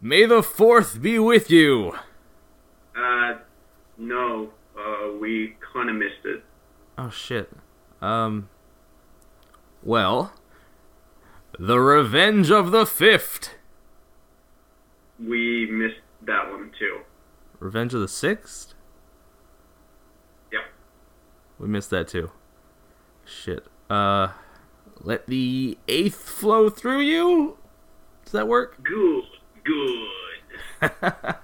May the fourth be with you. Uh, no. Uh, we kind of missed it. Oh shit. Um. Well, the Revenge of the Fifth. We missed that one too. Revenge of the Sixth. Yeah. We missed that too. Shit. Uh, let the eighth flow through you. Does that work? Good. Good.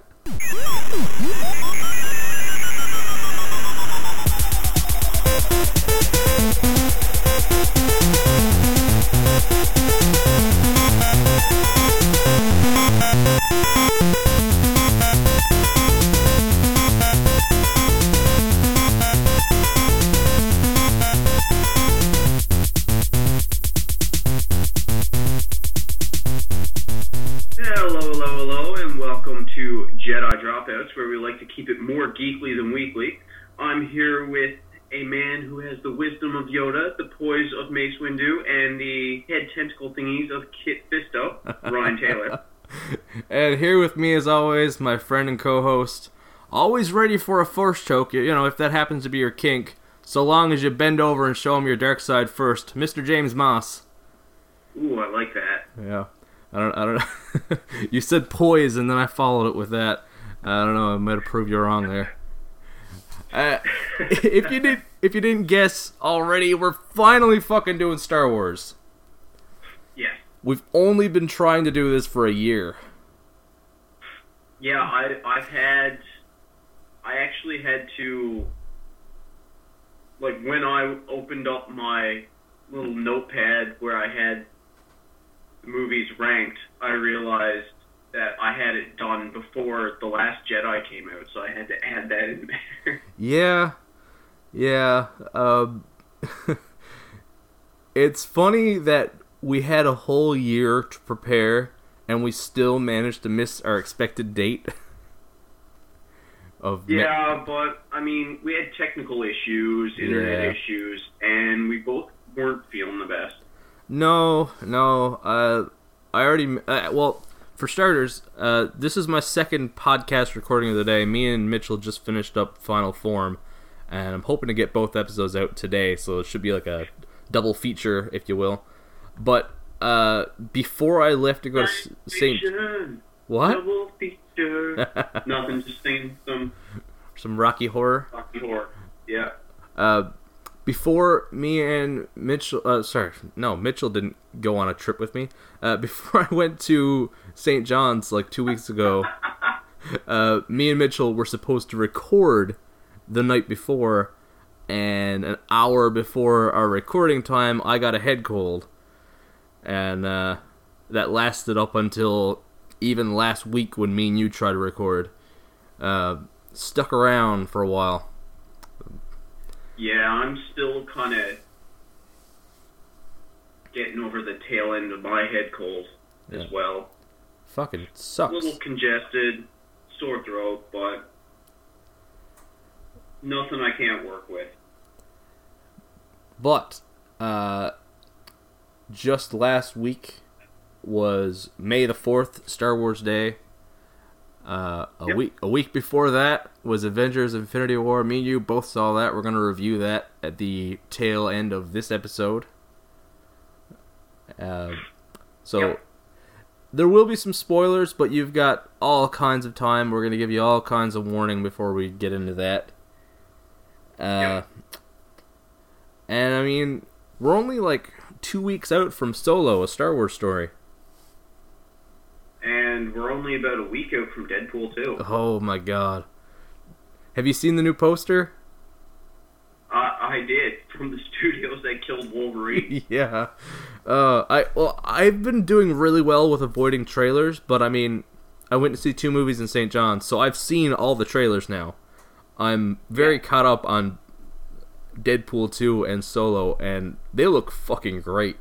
Jedi Dropouts, where we like to keep it more geekly than weekly. I'm here with a man who has the wisdom of Yoda, the poise of Mace Windu, and the head tentacle thingies of Kit Fisto, Ryan Taylor. And here with me, as always, my friend and co-host, always ready for a force choke. You know, if that happens to be your kink, so long as you bend over and show him your dark side first, Mr. James Moss. Ooh, I like that. Yeah, I don't, I don't. know. you said poise, and then I followed it with that. I don't know. I might have proved you wrong there. Uh, if you did, if you didn't guess already, we're finally fucking doing Star Wars. Yes. We've only been trying to do this for a year. Yeah, I, I've had. I actually had to. Like, when I opened up my little notepad where I had movies ranked, I realized that I had it done before The Last Jedi came out, so I had to add that in there. Yeah, yeah. Um, it's funny that we had a whole year to prepare, and we still managed to miss our expected date. Of yeah, but, I mean, we had technical issues, internet Yeah. issues, and we both weren't feeling the best. No, no. Uh, I already. Uh, well, for starters, uh, this is my second podcast recording of the day. Me and Mitchell just finished up Final Form, and I'm hoping to get both episodes out today. So it should be like a double feature, if you will. But uh, before I left to go to St. What? Double feature. Nothing, just singing some Some Rocky Horror. Rocky Horror. Yeah. Uh, before me and Mitchell, uh, sorry, no, Mitchell didn't go on a trip with me. Uh, before I went to St. John's like two weeks ago, uh, me and Mitchell were supposed to record the night before, and an hour before our recording time, I got a head cold, and uh, that lasted up until even last week when me and you tried to record. Uh, stuck around for a while. Yeah, I'm still kind of getting over the tail end of my head cold Yeah. as well. Fucking A sucks. little congested, sore throat, but nothing I can't work with. But uh, just last week was May the Fourth, Star Wars Day. Uh, a Yep. week a week before that was Avengers: Infinity War. Me and you both saw that. We're gonna review that at the tail end of this episode. Uh, so Yep. there will be some spoilers, but you've got all kinds of time. We're gonna give you all kinds of warning before we get into that. Uh, and I mean, we're only like two weeks out from Solo, a Star Wars story. And we're only about a week out from Deadpool 2. Oh my god. Have you seen the new poster? I, I did, from the studios that killed Wolverine. yeah. Uh, I well, I've been doing really well with avoiding trailers, but I mean, I went to see two movies in St. John's, so I've seen all the trailers now. I'm very caught up on Deadpool 2 and Solo, and they look fucking great.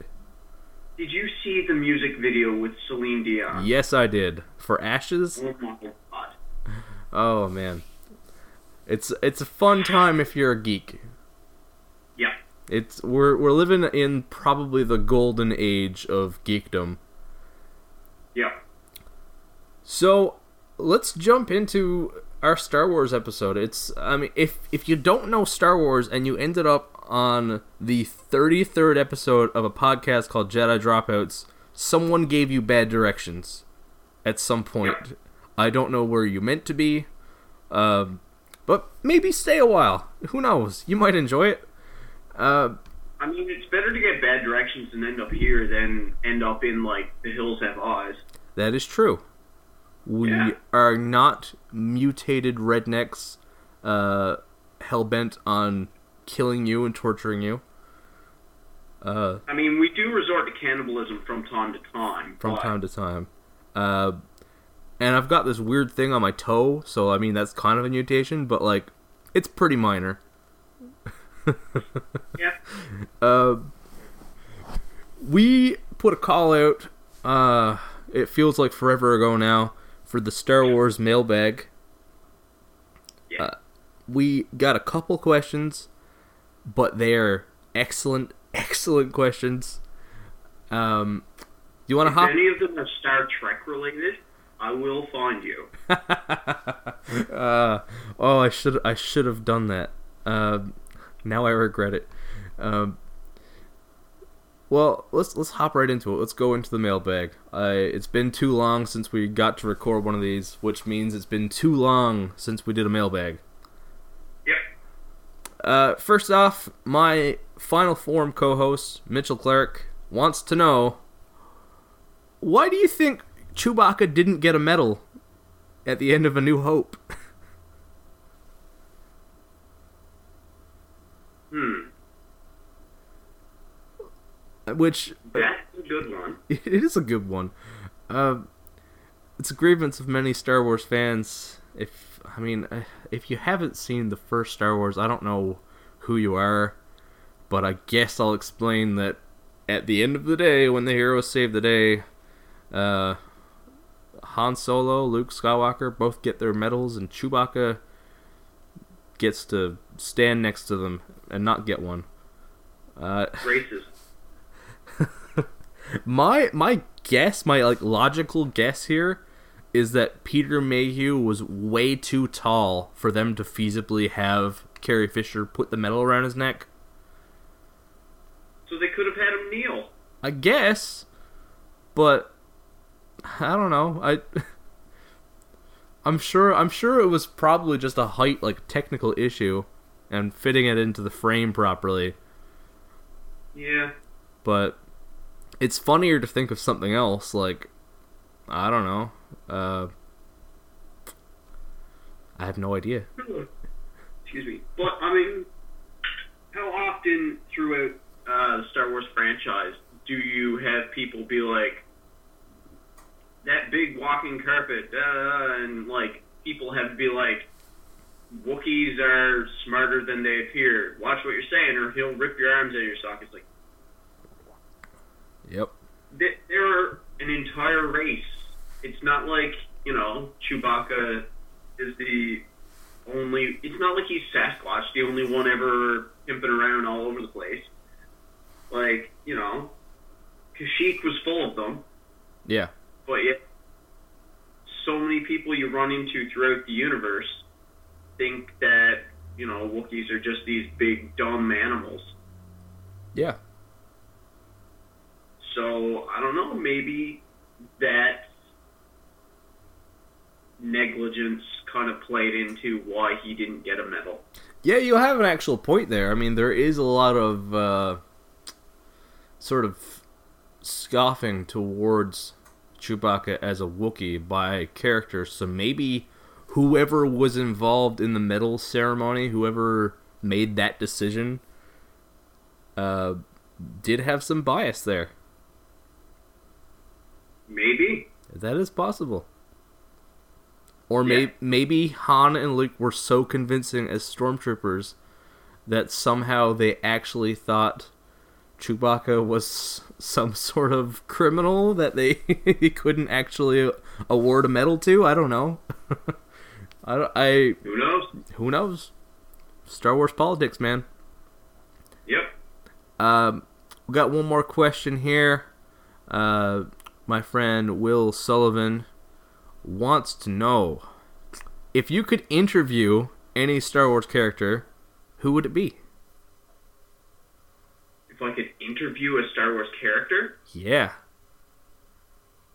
Did you see the music video with Celine Dion? Yes, I did. For Ashes? Oh my god. Oh man. It's it's a fun time if you're a geek. Yeah. It's we're we're living in probably the golden age of geekdom. Yeah. So let's jump into our Star Wars episode. It's I mean if if you don't know Star Wars and you ended up on the 33rd episode of a podcast called Jedi Dropouts, someone gave you bad directions at some point. I don't know where you meant to be. Um, but maybe stay a while. Who knows? You might enjoy it. Uh, I mean, it's better to get bad directions and end up here than end up in like the hills have eyes. that is true. We Yeah. are not mutated rednecks, uh, hell bent on killing you and torturing you. Uh, I mean, we do resort to cannibalism from time to time. from but time to time. Uh, and I've got this weird thing on my toe, so I mean that's kind of a mutation, but like it's pretty minor. Yeah. Uh, we put a call out. Uh, it feels like forever ago now for the Star Wars mailbag. Yeah. Uh, we got a couple questions, but they're excellent, excellent questions. Um, you want to hop? any of them are Star Trek related, I will find you. uh, oh, I should I should have done that. Um, now I regret it. Um, well, let's let's hop right into it. Let's go into the mailbag. I it's been too long since we got to record one of these, which means it's been too long since we did a mailbag. Yep. Uh, first off, my Final Form co-host Mitchell Clark wants to know why do you think Chewbacca didn't get a medal at the end of A New Hope? Hmm. Which That's a good one. it is a good one. Uh, it's a grievance of many Star Wars fans. If I mean, uh, if you haven't seen the first Star Wars, I don't know who you are, but I guess I'll explain that at the end of the day, when the heroes save the day, uh, Han Solo, Luke Skywalker both get their medals, and Chewbacca gets to stand next to them and not get one. Uh, Races. My my guess, my like logical guess here is that Peter Mayhew was way too tall for them to feasibly have Carrie Fisher put the medal around his neck. So they could have had him kneel. I guess, but I don't know. I I'm sure I'm sure it was probably just a height like technical issue and fitting it into the frame properly. Yeah. but it's funnier to think of something else like i don't know uh i have no idea Excuse me. But I mean, how often throughout uh, the Star Wars franchise do you have people be like, that big walking carpet, and like people have to be like, Wookiees are smarter than they appear. Watch what you're saying, or he'll rip your arms out of your sockets. Like yep they- they're an entire race. It's not like you know Chewbacca is the only. It's not like he's Sasquatch, the only one ever pimping around all over the place. Like you know, Kashyyyk was full of them, yeah but yet so many people you run into throughout the universe think that you know Wookiees are just these big dumb animals. yeah So I don't know. Maybe that negligence kind of played into why he didn't get a medal. yeah you have an actual point there i mean there is a lot of uh sort of scoffing towards chewbacca as a wookiee by characters so maybe whoever was involved in the medal ceremony whoever made that decision uh did have some bias there Maybe. That is possible. Or Yeah. may- maybe Han and Luke were so convincing as stormtroopers that somehow they actually thought Chewbacca was some sort of criminal that they couldn't actually award a medal to. I don't know. I, don't- I Who knows? who knows? Star Wars politics, man. Yep. Um, we got one more question here. Uh, my friend Will Sullivan wants to know if you could interview any Star Wars character, who would it be? If I could interview a Star Wars character? Yeah.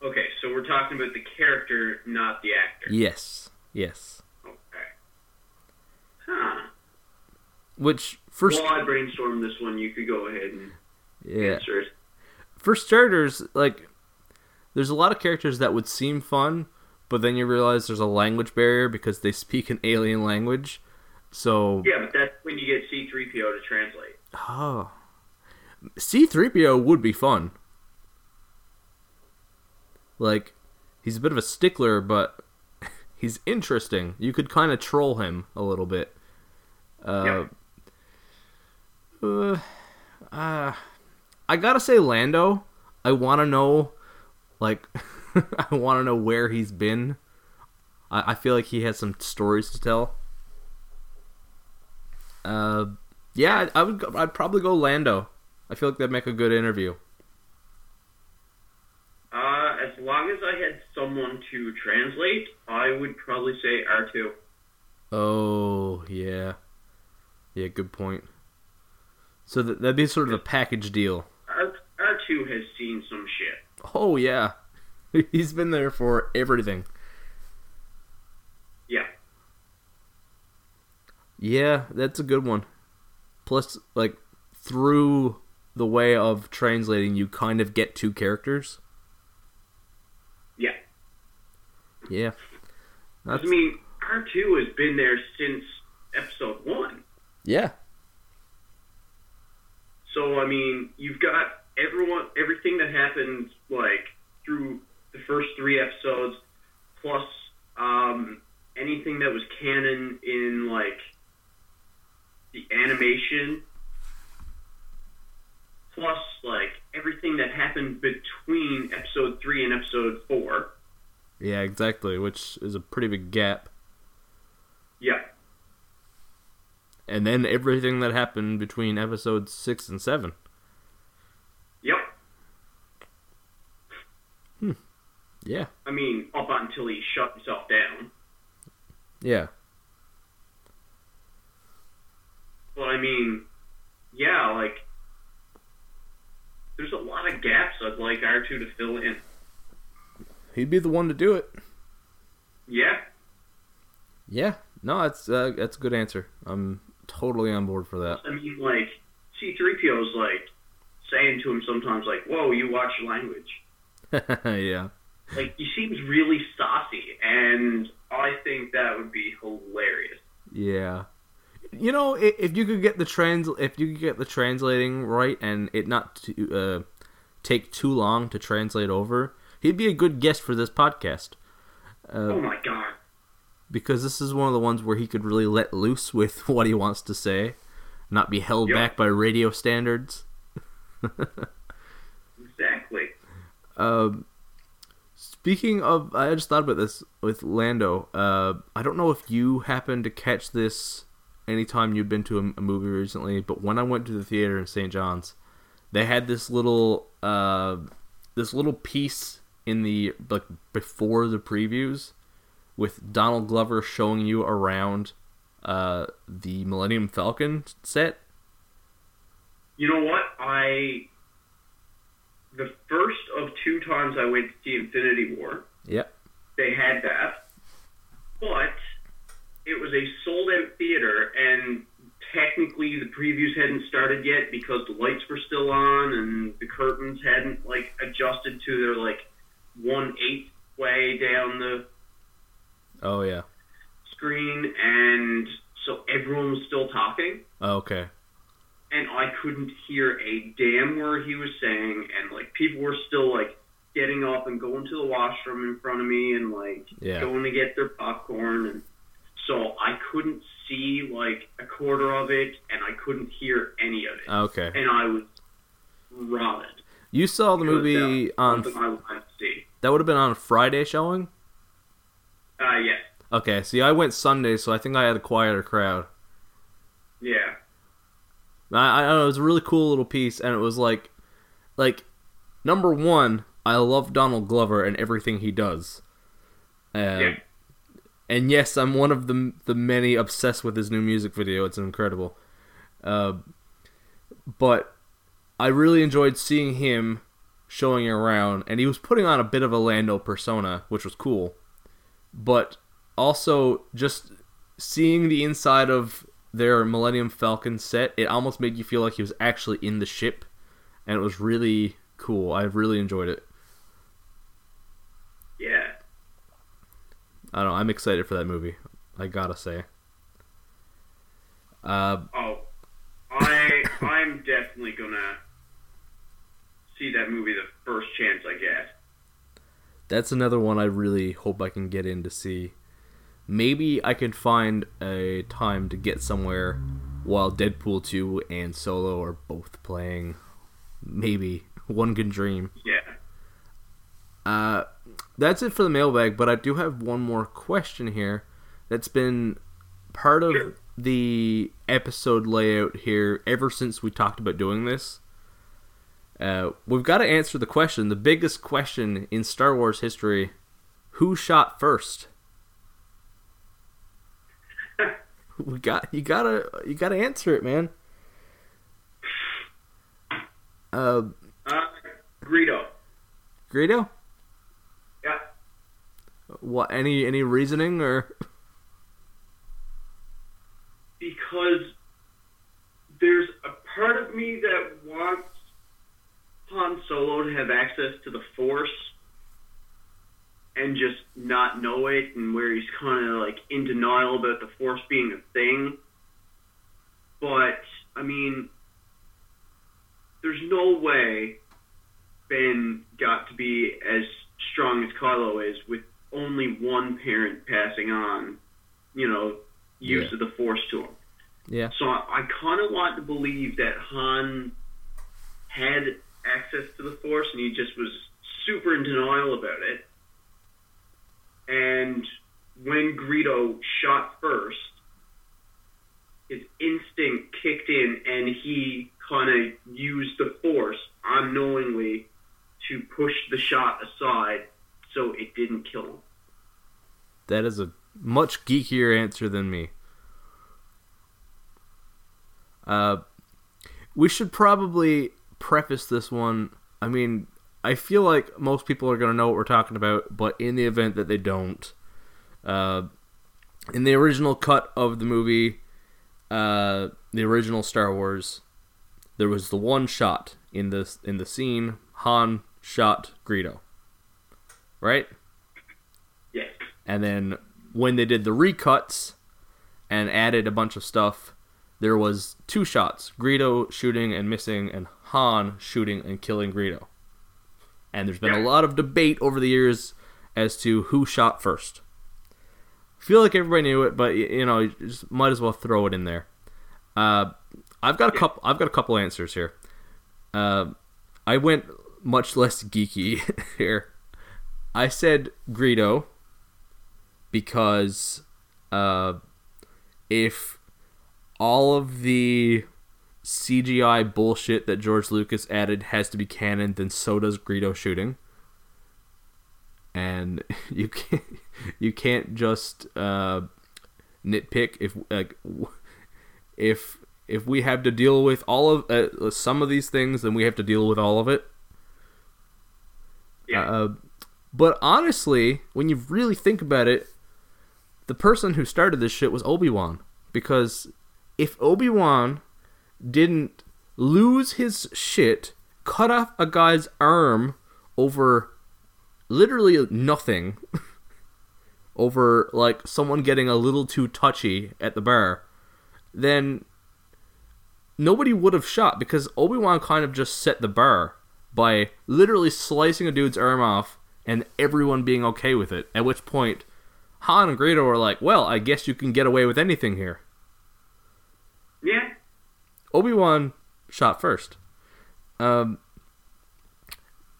Okay, so we're talking about the character, not the actor. Yes. Yes. Okay. Huh. Which first While I brainstorm this one, you could go ahead and yeah. answer it. For starters, like there's a lot of characters that would seem fun, but then you realize there's a language barrier because they speak an alien language. So Yeah, but that's when you get C3PO to translate. Oh. C3PO would be fun. Like, he's a bit of a stickler, but he's interesting. You could kind of troll him a little bit. Uh, uh, uh, I gotta say, Lando. I want to know, like, I want to know where he's been. I, I feel like he has some stories to tell. Uh, yeah, I, I would. Go, I'd probably go Lando. I feel like that'd make a good interview. Uh, as long as I had someone to translate, I would probably say R2. Oh yeah, yeah. Good point. So that, that'd be sort of a package deal. R- R2 has seen some shit. Oh yeah, he's been there for everything. Yeah. Yeah, that's a good one. Plus, like through the way of translating, you kind of get two characters. Yeah. Yeah. that's I mean, R2 has been there since episode 1. yeah, So, I mean, you've got everyone, everything that happened, like, through the first three episodes, plus um, anything that was canon in, like, the animation, plus, like, everything that happened between episode three and episode four. yeah, exactly. Which is a pretty big gap. Yeah. And then everything that happened between episodes six and seven. Yep. Yeah, I mean, up until he shut himself down. yeah. But I mean, yeah, like there's a lot of gaps I'd like R2 to fill in. He'd be the one to do it. Yeah, Yeah, no, that's uh, that's a good answer. I'm totally on board for that. I mean, like C3PO's like saying to him sometimes, like, "Whoa, you watch your language." yeah, Like he seems really saucy, and I think that would be hilarious. yeah. You know, i- if you could get the trans, if you could get the translating right, and it not to, uh, take too long to translate over, he'd be a good guest for this podcast. Uh, oh my god. because this is one of the ones where he could really let loose with what he wants to say, not be held Yep. back by radio standards. Um, speaking of, I just thought about this with Lando. Uh, I don't know if you happened to catch this anytime you've been to a, a movie recently, but when I went to the theater in St. John's, they had this little uh, this little piece in the like before the previews with Donald Glover showing you around uh, the Millennium Falcon set. You know what? I the first of two times I went to see Infinity War, Yep. they had that, but it was a sold out theater, and technically the previews hadn't started yet because the lights were still on and the curtains hadn't like adjusted to their like one eighth way down the Oh yeah. screen, and so everyone was still talking. Oh, okay. And I couldn't hear a damn word he was saying, and like people were still like getting up and going to the washroom in front of me, and like Yeah. going to get their popcorn, and so I couldn't see like a quarter of it, and I couldn't hear any of it, Okay. and I was rotted. You saw the movie on was something I wanted to see. that would have been on a Friday showing. Uh, yes, Okay, see, I went Sunday, so I think I had a quieter crowd. yeah, I, I don't know, it was a really cool little piece, and it was like, like, number one, I love Donald Glover and everything he does. Uh, Yeah. And yes, I'm one of the the many obsessed with his new music video. It's incredible. Uh, but I really enjoyed seeing him showing around, and he was putting on a bit of a Lando persona, which was cool. But also just seeing the inside of their Millennium Falcon set, it almost made you feel like he was actually in the ship, and it was really cool. I really enjoyed it. Yeah. I don't know. I'm excited for that movie. I gotta say. Uh, Oh, I I'm definitely gonna see that movie the first chance I get. that's another one I really hope I can get in to see. Maybe I can find a time to get somewhere while Deadpool 2 and Solo are both playing. Maybe. One can dream. Yeah. Uh, that's it for the mailbag, but I do have one more question here that's been part of Sure. the episode layout here ever since we talked about doing this. Uh, we've got to answer the question, the biggest question in Star Wars history who shot first? we got you gotta you gotta answer it, man. Uh, Uh, Greedo. Greedo, Yeah. what? Any any reasoning or? because there's a part of me that wants Han Solo to have access to the Force and just not know it, and where he's kind of like in denial about the Force being a thing. But, I mean, there's no way Ben got to be as strong as Kylo is with only one parent passing on, you know, use Yeah. of the Force to him. Yeah. So I, I kind of want to believe that Han had access to the Force and he just was super in denial about it. And when Greedo shot first, his instinct kicked in and he kind of used the Force unknowingly to push the shot aside so it didn't kill him. That is a much geekier answer than me. Uh, we should probably preface this one. I mean, I feel like most people are going to know what we're talking about, but in the event that they don't, uh, in the original cut of the movie, uh, the original Star Wars, there was the one shot in the in the scene. Han shot Greedo, right? Yes. And then when they did the recuts and added a bunch of stuff, there was two shots: Greedo shooting and missing, and Han shooting and killing Greedo. And there's been a lot of debate over the years as to who shot first. I feel like everybody knew it, but you know, you just might as well throw it in there. Uh, I've got a couple. I've got a couple answers here. Uh, I went much less geeky here. I said Greedo because uh, if all of the CGI bullshit that George Lucas added has to be canon, then so does Greedo shooting. And you can't you can't just uh, nitpick if like if if we have to deal with all of uh, some of these things, then we have to deal with all of it. Yeah. Uh, but honestly, when you really think about it, the person who started this shit was Obi Wan. Because if Obi Wan didn't lose his shit, cut off a guy's arm over literally nothing, over like someone getting a little too touchy at the bar, then nobody would have shot because Obi Wan kind of just set the bar by literally slicing a dude's arm off and everyone being okay with it. At which point, Han and Greedo were like, "Well, I guess you can get away with anything here." Obi Wan shot first. Um,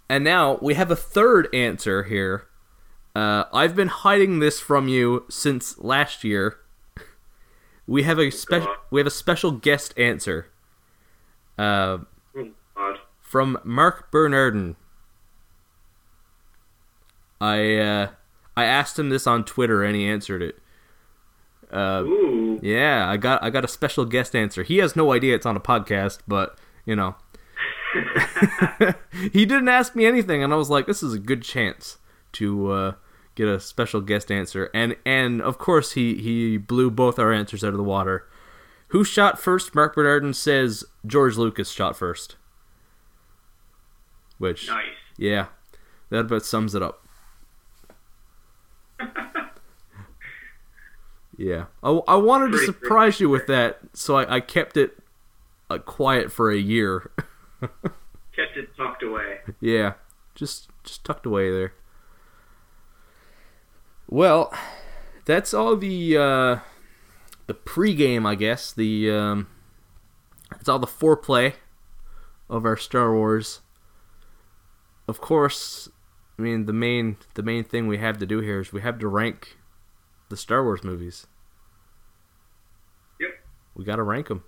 and now we have a third answer here. Uh, I've been hiding this from you since last year. We have a special we have a special guest answer. Uh, Oh, from Mark Bernardin. I uh, I asked him this on Twitter and he answered it. Uh, yeah, I got I got a special guest answer. He has no idea it's on a podcast, but you know, he didn't ask me anything, and I was like, this is a good chance to uh, get a special guest answer. And and of course he he blew both our answers out of the water. Who shot first? Mark Bernardin says George Lucas shot first. Which Nice. yeah, that about sums it up. yeah, I, I wanted to Pretty surprise you with that, so I, I kept it uh, quiet for a year. Kept it tucked away. yeah, just just tucked away there. Well, that's all the uh, the pregame, I guess. The um, it's all the foreplay of our Star Wars. Of course, I mean the main the main thing we have to do here is we have to rank the Star Wars movies. Yep. We got to rank them.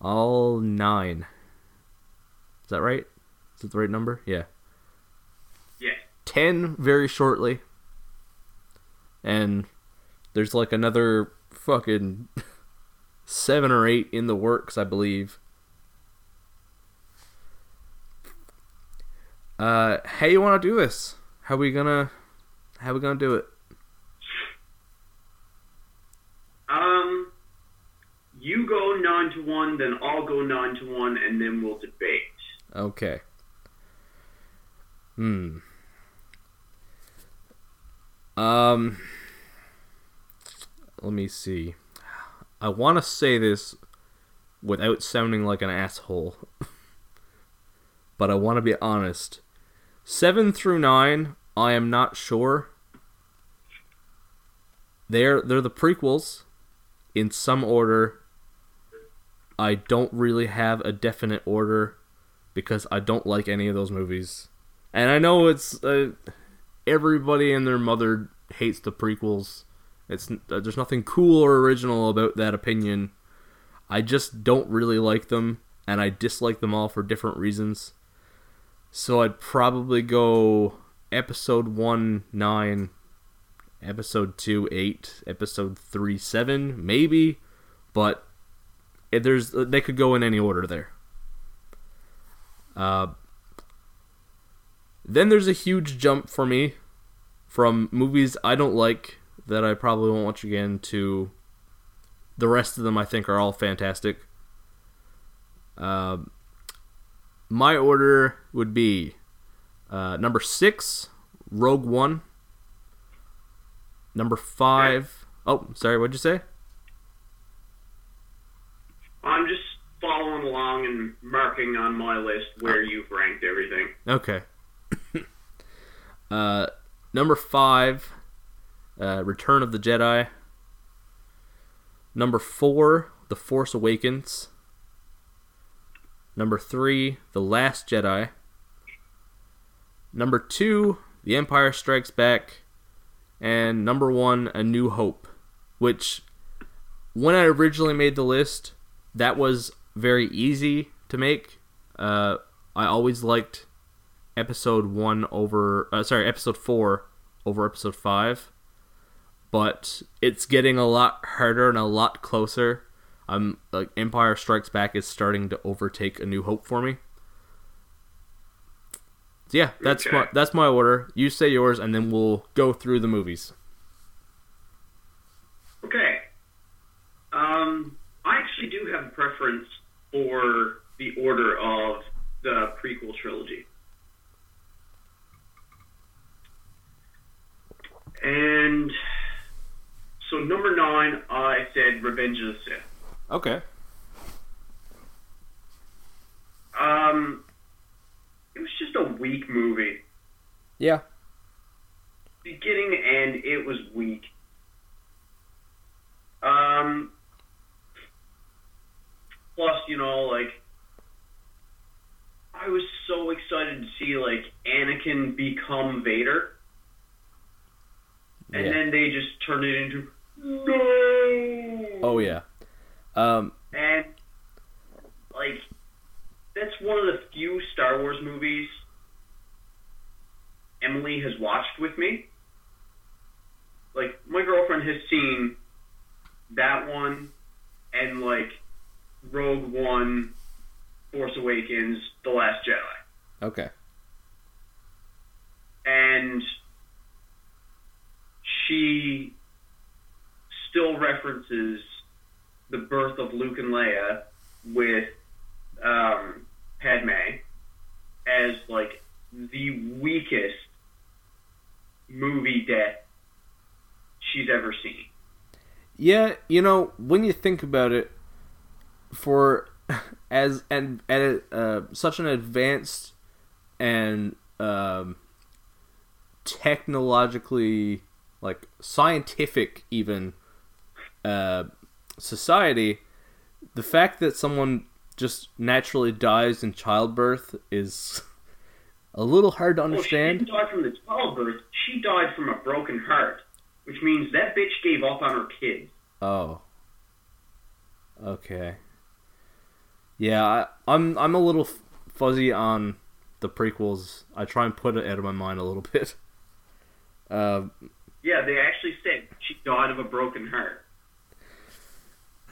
All nine. Is that right? Is that the right number? Yeah. Yeah. 10 very shortly. And there's like another fucking 7 or 8 in the works, I believe. Uh how you want to do this? How we to how we to do it? Um, you go nine to one, then I'll go nine to one, and then we'll debate. Okay. Hmm. Um. Let me see. I want to say this without sounding like an asshole, but I want to be honest. Seven through nine, I am not sure. They're they're the prequels, in some order. I don't really have a definite order because I don't like any of those movies. And I know it's uh, everybody and their mother hates the prequels. It's uh, there's nothing cool or original about that opinion. I just don't really like them and I dislike them all for different reasons. So I'd probably go episode 1 9, episode 2 8, episode 3 7 maybe, but if there's they could go in any order there. Uh, then there's a huge jump for me from movies I don't like that I probably won't watch again to the rest of them I think are all fantastic. Uh, my order would be uh, number six, Rogue One. Number five, oh, sorry, what'd you say? I'm just following along and marking on my list where you've ranked everything. Okay. uh, number five, uh, Return of the Jedi. Number four, The Force Awakens. Number three, The Last Jedi. Number two, The Empire Strikes Back. And number one, A New Hope. Which, when I originally made the list, that was very easy to make. Uh, I always liked episode one over, uh, sorry, episode four over episode five, but it's getting a lot harder and a lot closer. I'm like Empire Strikes Back is starting to overtake A New Hope for me. So yeah, that's Okay. my that's my order. You say yours, and then we'll go through the movies. Okay. Um, I actually do have a preference for the order of the prequel trilogy. And so number nine, I said Revenge of the Sith. Okay. Um, it was just a weak movie. Yeah. beginning and it was weak. Um, plus, you know, like, I was so excited to see, like, Anakin become Vader, and Yeah. then they just turned it into, no! Oh yeah. Um. And, like, that's one of the few Star Wars movies Emily has watched with me. Like my girlfriend has seen that one and like Rogue One, Force Awakens, The Last Jedi. Okay. And she still references the birth of Luke and Leia with um, Padme as like the weakest movie death she's ever seen. Yeah, you know, when you think about it, for as and at uh, such an advanced and um, technologically like scientific even uh, society, the fact that someone just naturally dies in childbirth is a little hard to Well, she understand. didn't die from the childbirth. She died from a broken heart, which means that bitch gave up on her kids. Oh. Okay. Yeah, I, I'm I'm a little f- fuzzy on the prequels. I try and put it out of my mind a little bit. Uh, Yeah, they actually said she died of a broken heart.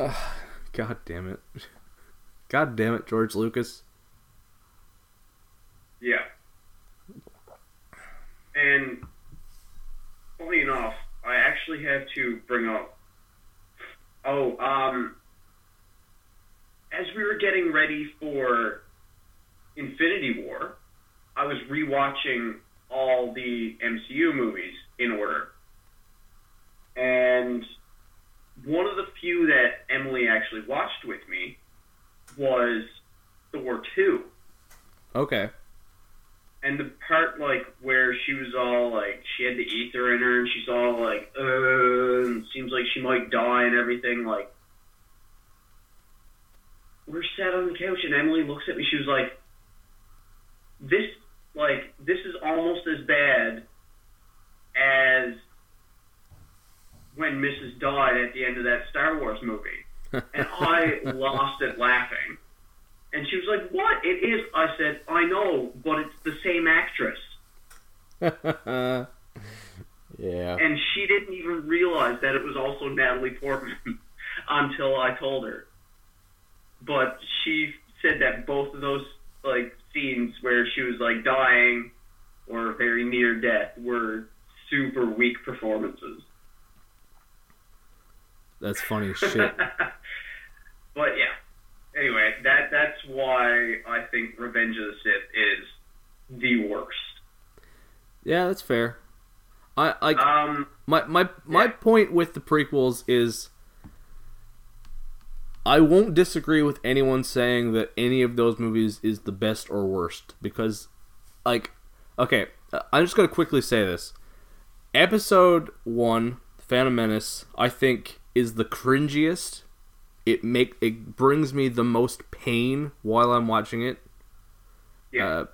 God damn it. God damn it, George Lucas. Yeah. And funny enough, I actually have to bring up. Oh, um, as we were getting ready for Infinity War, I was rewatching all the MCU movies in order. And one of the few that Emily actually watched with me was Thor 2. Okay. And the part like where she was all like she had the Aether in her and she's all like, uh and seems like she might die and everything, like we're sat on the couch and Emily looks at me, she was like This like this is almost as bad as when Mrs. died at the end of that Star Wars movie. And I lost it laughing. And she was like, What? It is. I said, I know, but it's the same actress. yeah. And she didn't even realize that it was also Natalie Portman until I told her. But she said that both of those like scenes where she was like dying or very near death were super weak performances. That's funny shit. but yeah. Anyway, that that's why I think Revenge of the Sith is the worst. Yeah, that's fair. I like Um, my my my Yeah. point with the prequels is I won't disagree with anyone saying that any of those movies is the best or worst because like okay, I'm just going to quickly say this. Episode 1, Phantom Menace, I think is the cringiest. It make it brings me the most pain while I'm watching it. yeah. Uh,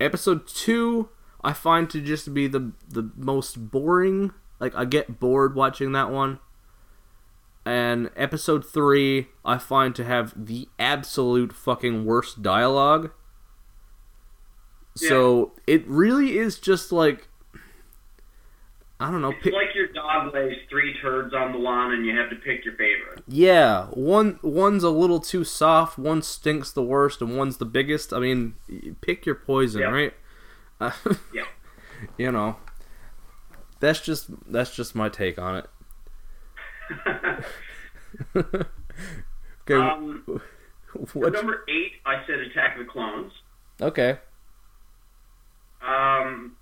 episode two, I find to just be the the most boring. Like I get bored watching that one. And episode three, I find to have the absolute fucking worst dialogue. So it really is just like I don't know. It's Pick, like your dog lays three turds on the lawn and you have to pick your favorite. yeah, one one's a little too soft, one stinks the worst, and one's the biggest. I mean, pick your poison, Yeah. right? Uh, Yeah. you know that's just that's just my take on it okay um, what number eight, I said Attack of the Clones. okay Um,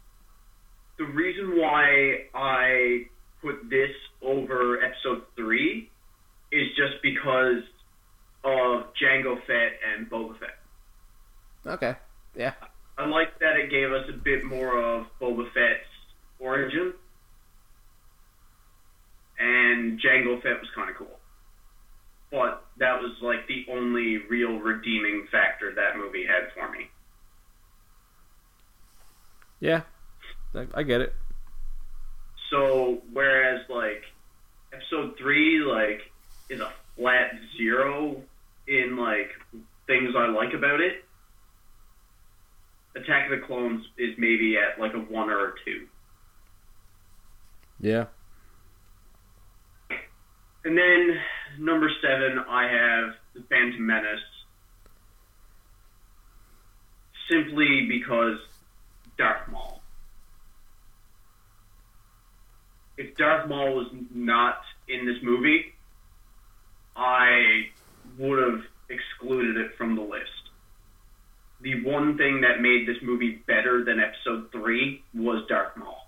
the reason why I put this over episode three is just because of Jango Fett and Boba Fett. okay yeah I like that it gave us a bit more of Boba Fett's origin, and Jango Fett was kind of cool. But that was like the only real redeeming factor that movie had for me. yeah I, I get it So whereas like episode three like is a flat zero in like things I like about it, Attack of the Clones is maybe at like a one or a two. Yeah. And then number seven, I have the Phantom Menace. Simply because Darth Maul. If Darth Maul was not in this movie, I would have excluded it from the list. The one thing that made this movie better than Episode 3 was Darth Maul.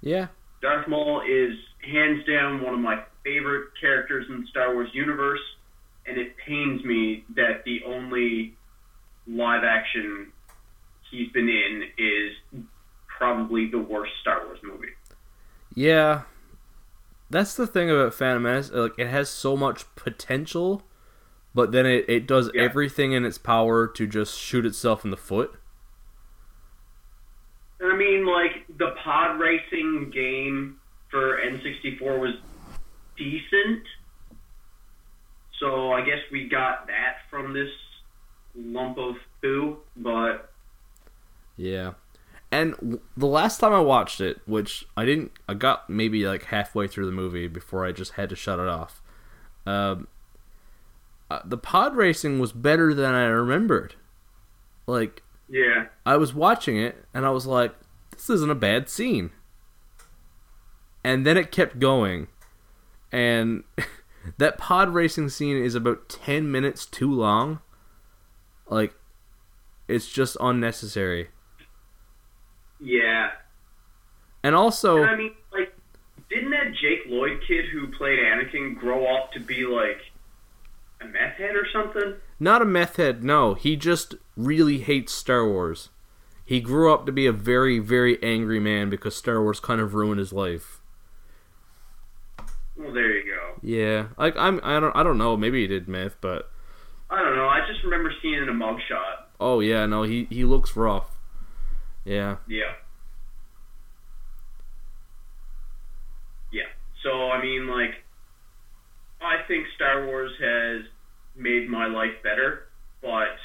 Yeah. Darth Maul is hands down one of my favorite characters in the Star Wars universe, and it pains me that the only live action he's been in is probably the worst Star Wars movie. Yeah. That's the thing about Phantom Menace. Like, it has so much potential, but then it, it does Yeah. everything in its power to just shoot itself in the foot. I mean, like, the pod racing game for N64 was decent. So I guess we got that from this lump of poo, but Yeah. And the last time I watched it, which I didn't, I got maybe like halfway through the movie before I just had to shut it off. Um, uh, the pod racing was better than I remembered. Like, yeah. I was watching it and I was like, this isn't a bad scene. And then it kept going. And that pod racing scene is about 10 minutes too long. Like, it's just unnecessary. Yeah. And also, And I mean, like, didn't that Jake Lloyd kid who played Anakin grow up to be like a meth head or something? not a meth head, no. He just really hates Star Wars. He grew up to be a very, very angry man because Star Wars kind of ruined his life. Well, there you go. Yeah, like I'm, I don't, I don't know. Maybe he did meth, but I don't know. I just remember seeing in a mugshot. oh yeah, no, he he looks rough. Yeah, Yeah. Yeah. So I mean, like, I think Star Wars has made my life better, but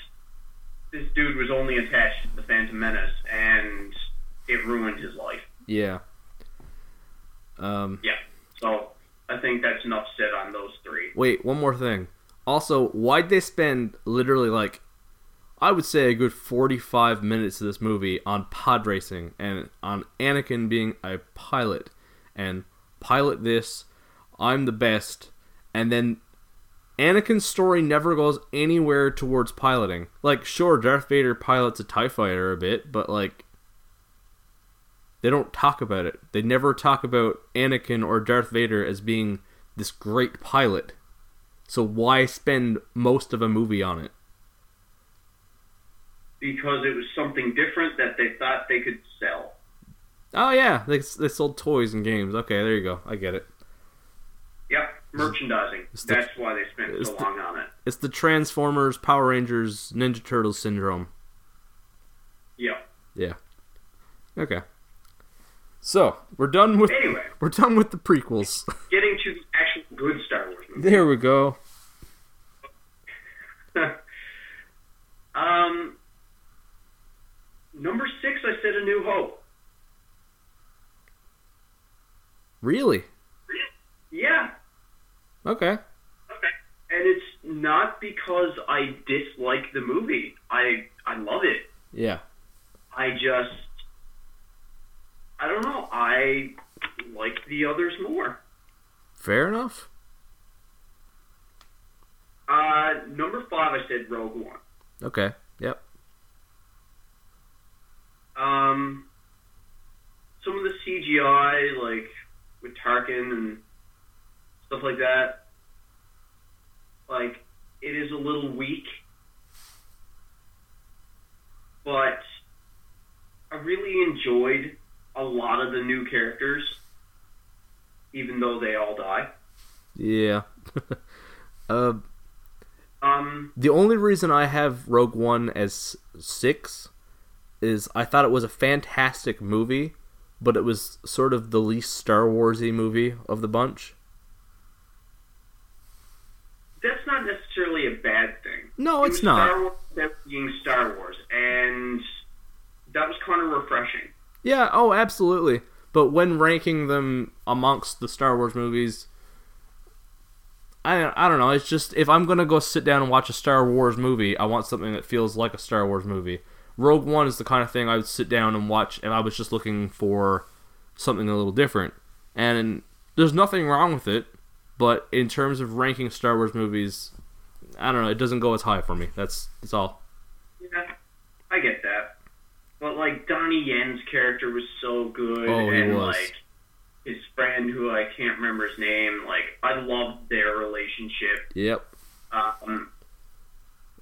this dude was only attached to the Phantom Menace, and it ruined his life. yeah. Um, Yeah. So I think that's enough said on those three. wait, one more thing. Also, why'd they spend literally like, I would say a good forty-five minutes of this movie on pod racing and on Anakin being a pilot and pilot this, I'm the best, and then Anakin's story never goes anywhere towards piloting. Like, sure, Darth Vader pilots a TIE fighter a bit, but, like, they don't talk about it. They never talk about Anakin or Darth Vader as being this great pilot. So, why spend most of a movie on it? Because it was something different that they thought they could sell. Oh, yeah, they, they sold toys and games. Okay, there you go. I get it. Yep. Merchandising. the- That's why they spent so the- long on it. It's the Transformers, Power Rangers, Ninja Turtles syndrome. Yep. Yeah. Okay. So we're done with Anyway, we're done with the prequels. getting to the actual good Star Wars movie. there we go. um, number six, I said A New Hope. Really? Yeah, Okay. Okay. And it's not because I dislike the movie. I I love it. Yeah. I just I don't know. I like the others more. Fair enough. Uh, number five, I said Rogue One. Okay. Yep. Um, some of the CGI, like with Tarkin and stuff like that, like it is a little weak. But I really enjoyed a lot of the new characters, even though they all die. Yeah. uh, Um, the only reason I have Rogue One as six is I thought it was a fantastic movie, but it was sort of the least Star Warsy movie of the bunch. that's not necessarily a bad thing. No, it's was not. Star Wars being Star Wars, and that was kind of refreshing. Yeah, oh, absolutely. But when ranking them amongst the Star Wars movies, I, I don't know. It's just if I'm gonna go sit down and watch a Star Wars movie, I want something that feels like a Star Wars movie. Rogue One is the kind of thing I would sit down and watch if I was just looking for something a little different. And there's nothing wrong with it, but in terms of ranking Star Wars movies, I don't know. It doesn't go as high for me. That's that's all. Yeah, I get that. But like Donnie Yen's character was so good, Oh, and was. like his friend, who I can't remember his name, like I loved their relationship. Yep. Um,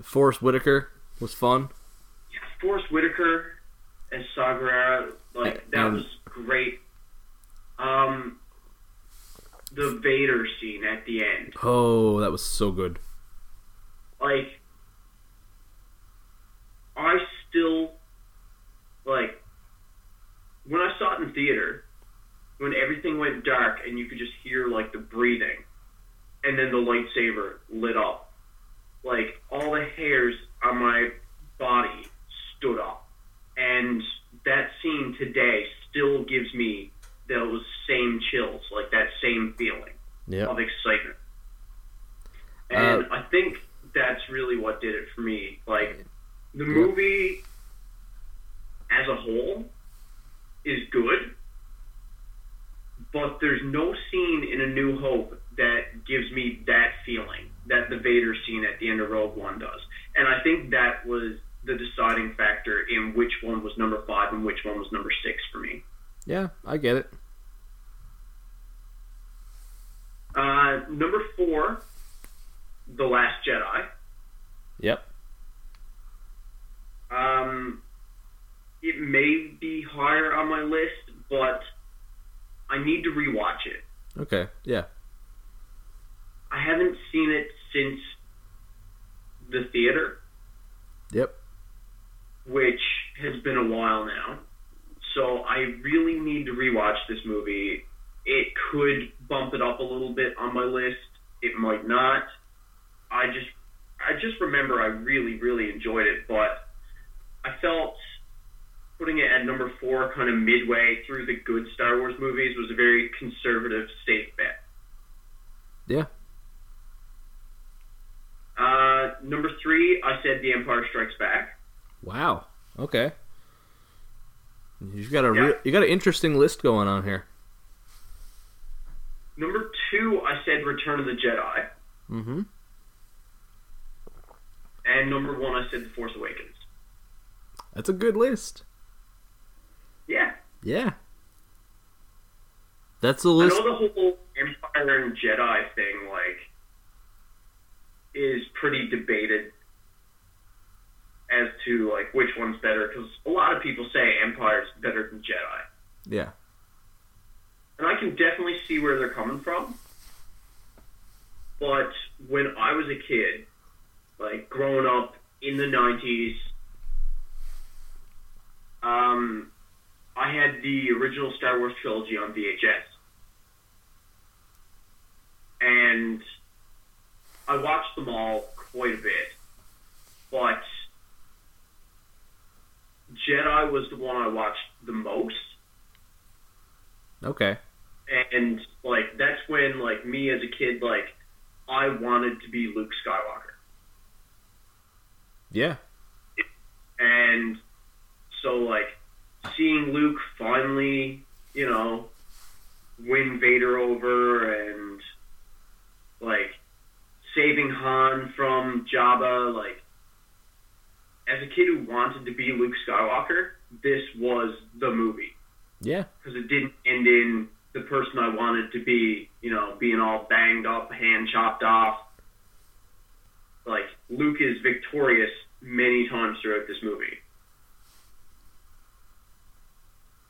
Forest Whitaker was fun. yeah, Forest Whitaker as Saw Gerrera, like that And- was great. Um, the Vader scene at the end, Oh, that was so good. like I still like when I saw it in theater, when everything went dark and you could just hear like the breathing, and then the lightsaber lit up, like all the hairs on my body stood up, and that scene today still gives me those same chills, like that same feeling Yeah. of excitement. Uh, and I think that's really what did it for me. Like the movie as a whole is good, but there's no scene in A New Hope that gives me that feeling that the Vader scene at the end of Rogue One does. And I think that was the deciding factor in which one was number five and which one was number six for me. Yeah, I get it. Uh, number four, The Last Jedi. Yep. Um, it may be higher on my list, but I need to rewatch it. Okay. Yeah. I haven't seen it since the theater, Yep. which has been a while now. So I really need to rewatch this movie. It could bump it up a little bit on my list. It might not. I just I just remember I really, really enjoyed it, but I felt putting it at number four, kind of midway through the good Star Wars movies, was a very conservative, safe bet. Yeah. Uh, number three, I said The Empire Strikes Back. Wow. Okay. You've got a Yeah. re- you got an interesting list going on here. Number two, I said Return of the Jedi. Mm-hmm. And number one, I said The Force Awakens. That's a good list. Yeah. Yeah. That's the I know the whole Empire and Jedi thing, like, is pretty debated as to, like, which one's better, because a lot of people say Empire's better than Jedi. Yeah. And I can definitely see where they're coming from. But when I was a kid, like growing up in the 90s, um, I had the original Star Wars trilogy on VHS. And I watched them all quite a bit. But Jedi was the one I watched the most Okay. and like that's when like me as a kid like I wanted to be Luke Skywalker Yeah. and so like seeing Luke finally you know win Vader over and like saving Han from Jabba like as a kid who wanted to be Luke Skywalker this was the movie Yeah. because it didn't end in the person I wanted to be, you know, being all banged up, hand chopped off. Like Luke is victorious many times throughout this movie,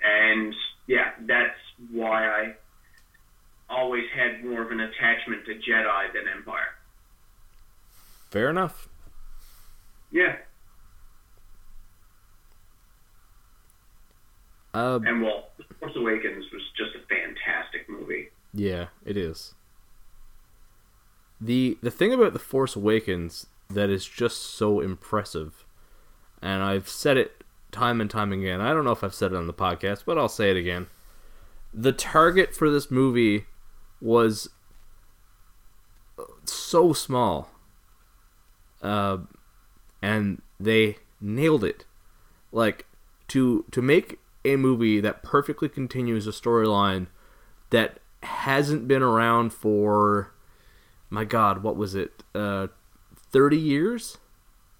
and yeah, that's why I always had more of an attachment to Jedi than Empire. Fair enough. Yeah, Uh, and well, Force Awakens was just a fantastic movie. yeah, it is. the The thing about the Force Awakens that is just so impressive. And I've said it time and time again. I don't know if I've said it on the podcast, but I'll say it again. The target for this movie was so small. Uh, and they nailed it. Like to to make a movie that perfectly continues a storyline that hasn't been around for my god, what was it? Uh 30 years?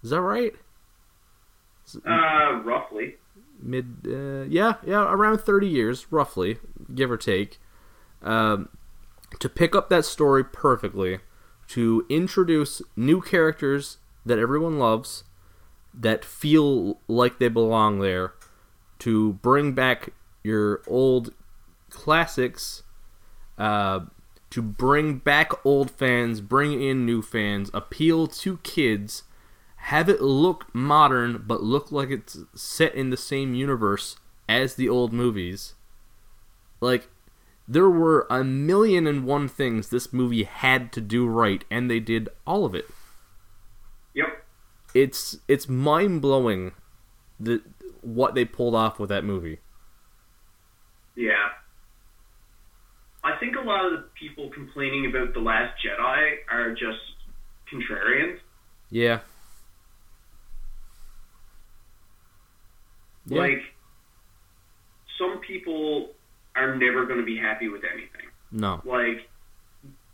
Is that right? Uh, roughly. Mid, uh, yeah, yeah, around 30 years, roughly, give or take. Um, to pick up that story perfectly, to introduce new characters that everyone loves, that feel like they belong there, to bring back your old classics, uh, to bring back old fans, bring in new fans, appeal to kids, have it look modern but look like it's set in the same universe as the old movies. Like there were a million and one things this movie had to do right and they did all of it. Yep. It's it's mind-blowing the what they pulled off with that movie. Yeah. I think a lot of the people complaining about The Last Jedi are just contrarians. Yeah. Yeah. Like, some people are never going to be happy with anything. No. Like,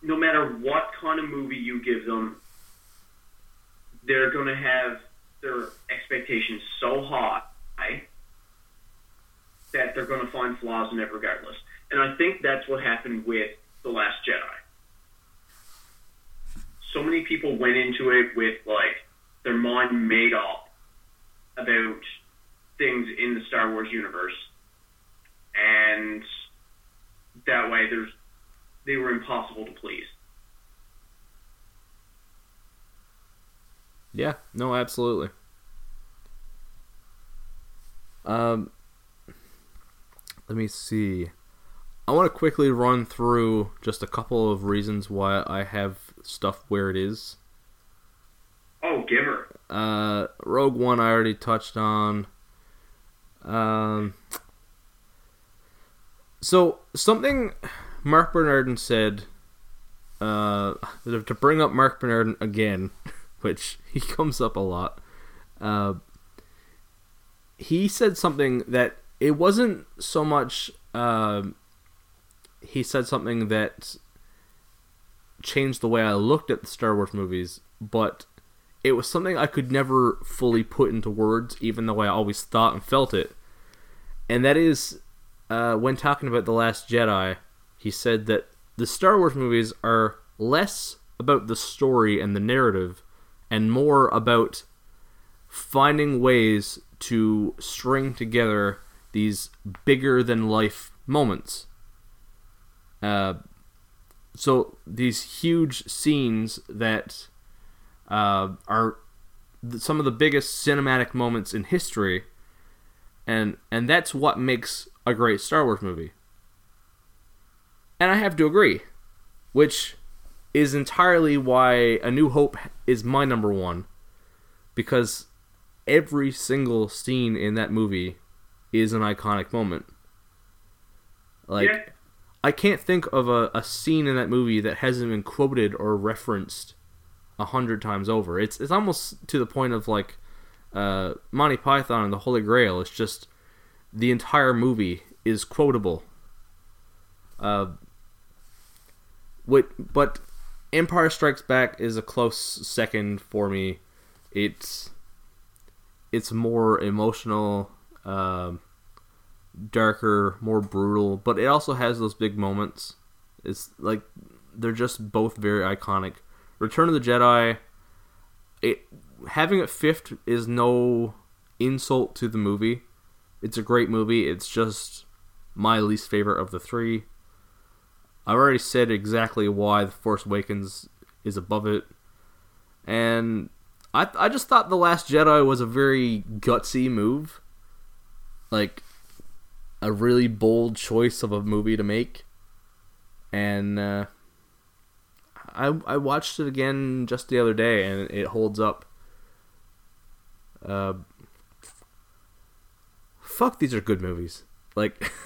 no matter what kind of movie you give them, they're going to have their expectations so high that they're going to find flaws in it regardless. And I think that's what happened with The Last Jedi. So many people went into it with, like, their mind made up about things in the Star Wars universe. And that way there's they were impossible to please. Yeah, no, absolutely. Um, let me see. I want to quickly run through just a couple of reasons why I have stuff where it is. Oh, Giver. Uh, Rogue One, I already touched on. Um, so something Marc Bernardin said. Uh, to bring up Marc Bernardin again, which he comes up a lot. Uh, he said something that it wasn't so much. Uh, he said something that changed the way I looked at the Star Wars movies, but it was something I could never fully put into words, even though I always thought and felt it. And that is, uh, when talking about The Last Jedi, he said that the Star Wars movies are less about the story and the narrative and more about finding ways to string together these bigger than life moments. Uh, so these huge scenes that uh, are th- some of the biggest cinematic moments in history, and and that's what makes a great Star Wars movie. And I have to agree, which is entirely why A New Hope is my number one, because every single scene in that movie is an iconic moment. Like, Yeah. I can't think of a, a scene in that movie that hasn't been quoted or referenced a hundred times over. It's it's almost to the point of like uh, Monty Python and the Holy Grail. It's just the entire movie is quotable. Uh, what, but Empire Strikes Back is a close second for me. It's it's more emotional, um, darker, more brutal, but it also has those big moments. It's like they're just both very iconic. Return of the Jedi, it having it fifth is no insult to the movie. It's a great movie. It's just my least favorite of the three. I've already said exactly why The Force Awakens is above it, and I I just thought The Last Jedi was a very gutsy move, like a really bold choice of a movie to make, and uh, I I watched it again just the other day, and it holds up. Uh, fuck, these are good movies. Like,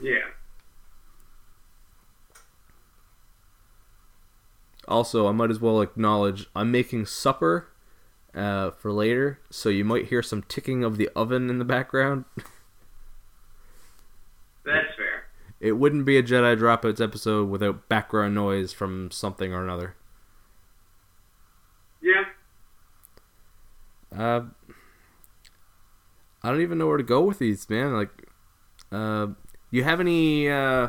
Yeah. also, I might as well acknowledge I'm making supper uh, for later, so you might hear some ticking of the oven in the background. That's fair. It wouldn't be a Jedi Dropouts episode without background noise from something or another. Yeah. Uh, I don't even know where to go with these, man. Like, uh, you have any uh,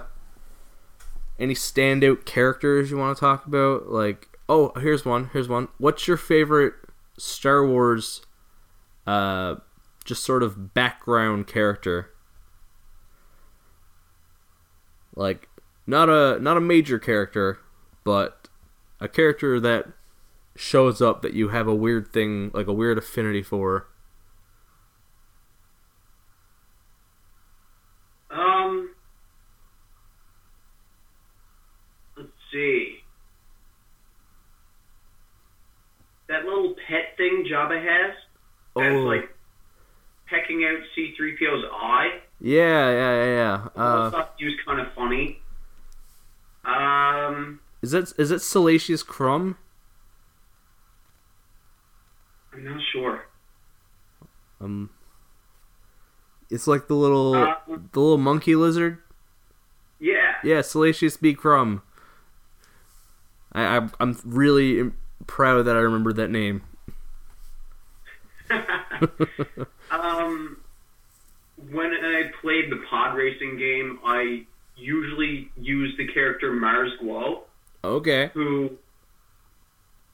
any standout characters you want to talk about? Like, oh, here's one. Here's one. What's your favorite Star Wars, uh, just sort of background character? Like, not a not a major character, but a character that shows up that you have a weird thing, like a weird affinity for. Um. Let's see. That little pet thing Jabba has. That's Oh. like pecking out C-3PO's eye. Yeah, yeah, yeah, yeah. I Uh, thought he was kind of funny. Um, is that is it Salacious Crumb? I'm not sure. Um, it's like the little Uh, the little monkey lizard. Yeah. Yeah, Salacious B Crumb. I I'm, I'm really proud that I remembered that name. um, when I played the pod racing game, I usually use the character Mars Guo, Okay. who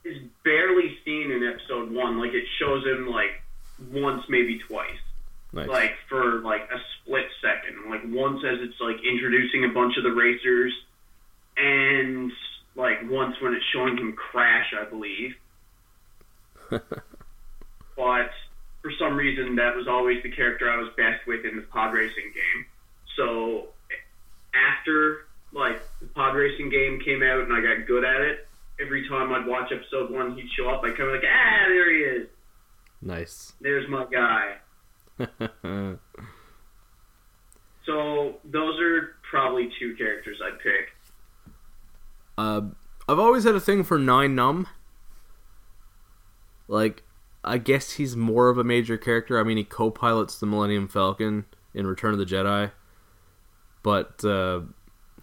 is barely seen in episode one. Like it shows him like once, maybe twice. Nice. like for like a split second. Like once as it's like introducing a bunch of the racers, and like once when it's showing him crash, I believe. but for some reason, that was always the character I was best with in the pod racing game. So after like the pod racing game came out and I got good at it, every time I'd watch episode one, he'd show up. I'd kind of like, ah, there he is. nice. There's my guy. So those are probably two characters I'd pick. Uh, I've always had a thing for Nien Nunb. Like, I guess he's more of a major character. I mean, he co-pilots the Millennium Falcon in Return of the Jedi. But uh,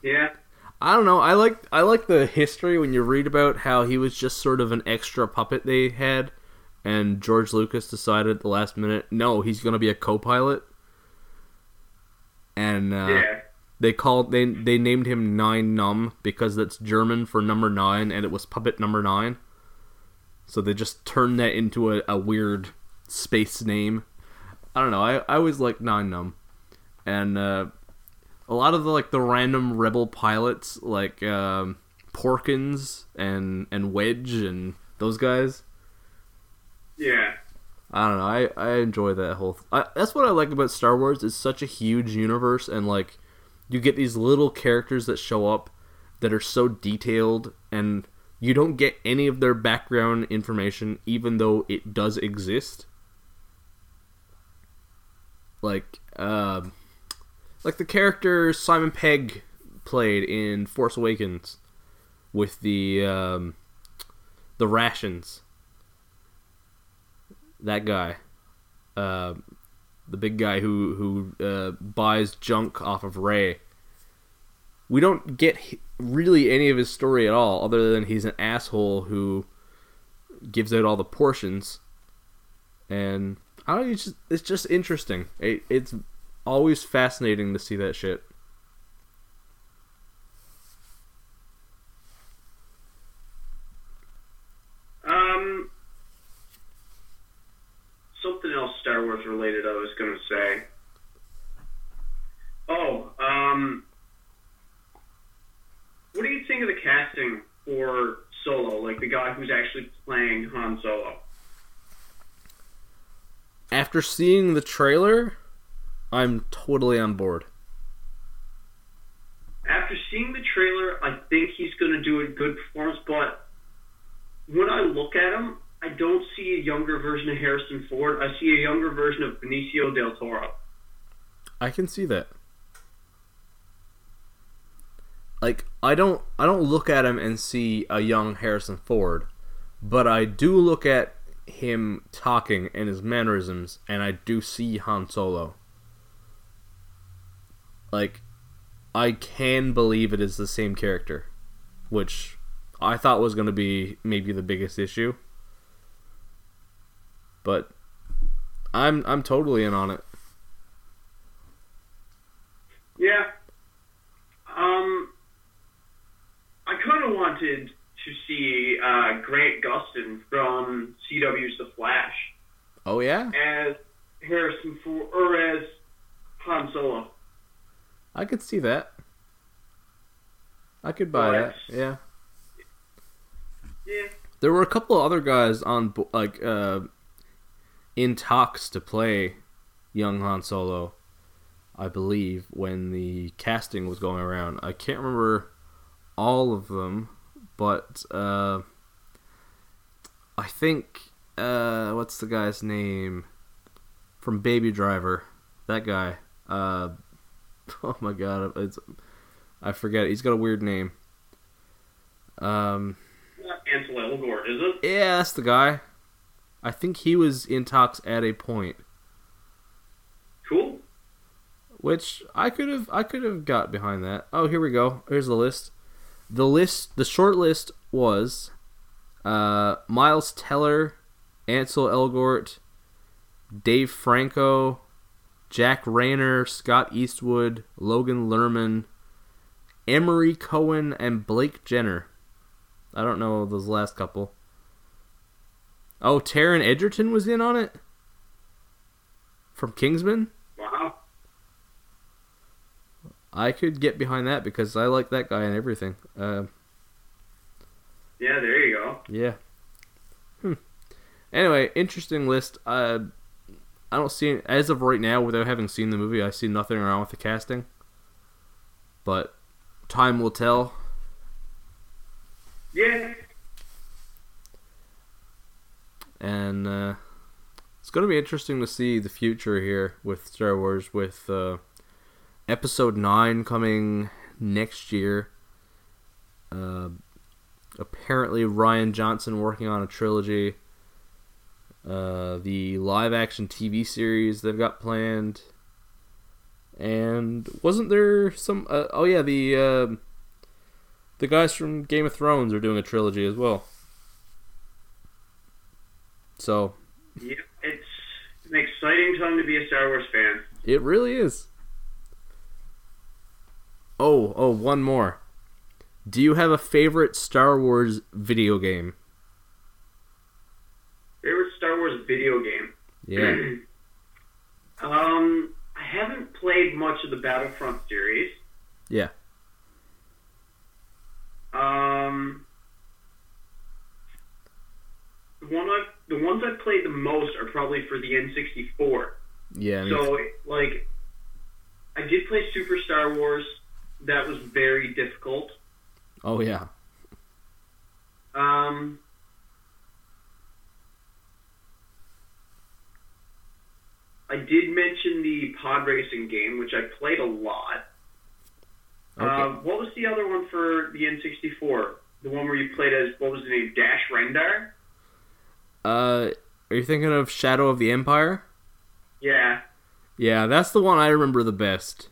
Yeah, I don't know. I like I like the history when you read about how he was just sort of an extra puppet they had, and George Lucas decided at the last minute, no, he's gonna be a co-pilot. And uh, yeah, they called they they named him Nien Nunb because that's German for number nine, and it was puppet number nine. So they just turned that into a, a weird space name. I don't know. I, I always like Nien Nunb, and uh, a lot of the like the random rebel pilots like um, Porkins and and Wedge and those guys. yeah, I don't know. I, I enjoy that whole. Th- I, that's what I like about Star Wars. It's such a huge universe, and like you get these little characters that show up that are so detailed, and you don't get any of their background information, even though it does exist. Like, um, like the character Simon Pegg played in Force Awakens with the um, the rations that guy, uh, the big guy who who uh, buys junk off of Rey. We don't get really any of his story at all, other than he's an asshole who gives out all the portions, and I don't. know, It's just, it's just interesting. It, it's always fascinating to see that shit. Um, something else Star Wars related. I was gonna say. Oh, um, think of the casting for Solo? Like the guy who's actually playing Han Solo. After seeing the trailer, I'm totally on board. After seeing the trailer, I think he's going to do a good performance, but when I look at him, I don't see a younger version of Harrison Ford. I see a younger version of Benicio del Toro. I can see that. Like I don't I don't look at him and see a young Harrison Ford, but I do look at him talking and his mannerisms and I do see Han Solo. Like I can believe it is the same character, which I thought was going to be maybe the biggest issue. But I'm I'm totally in on it. Yeah. Um, I kind of wanted to see uh, Grant Gustin from CW's The Flash Oh yeah? as Harrison Ford or as Han Solo. I could see that. I could buy that. Yeah. Yeah. There were a couple of other guys on like uh in talks to play young Han Solo, I believe, when the casting was going around. I can't remember all of them, but uh I think uh what's the guy's name from Baby Driver? That guy. Uh oh my god, it's I forget. He's got a weird name. Um Not Ansel Elgort, is it? yeah, that's the guy. I think he was in talks at a point, Cool. which I could have I could have got behind that. Oh, here we go. Here's the list. The list, the short list was uh, Miles Teller, Ansel Elgort, Dave Franco, Jack Reynor, Scott Eastwood, Logan Lerman, Emery Cohen, and Blake Jenner. I don't know those last couple. Oh, Taron Egerton was in on it from Kingsman. I could get behind that because I like that guy and everything. Uh, Yeah, there you go. yeah. Hmm. Anyway, interesting list. Uh, I don't see as of right now, without having seen the movie, I see nothing wrong with the casting. But time will tell. Yeah. and uh, it's going to be interesting to see the future here with Star Wars, with uh, Episode Nine coming next year. Uh, apparently, Rian Johnson working on a trilogy. Uh, the live-action TV series they've got planned, and wasn't there some? Uh, oh yeah, the uh, the guys from Game of Thrones are doing a trilogy as well. So Yeah. It's an exciting time to be a Star Wars fan. it really is. Oh, oh, one more. Do you have a favorite Star Wars video game? Favorite Star Wars video game? Yeah. um, I haven't played much of the Battlefront series. Yeah. Um, the one I the ones I've played the most are probably for the N64. Yeah. So like, I did play Super Star Wars. That was very difficult. oh yeah. Um, I did mention the pod racing game, which I played a lot. Okay. Uh, what was the other one for the N64? The one where you played as what was the name? Dash Rendar. Uh, are you thinking of Shadow of the Empire? Yeah, Yeah, that's the one I remember the best.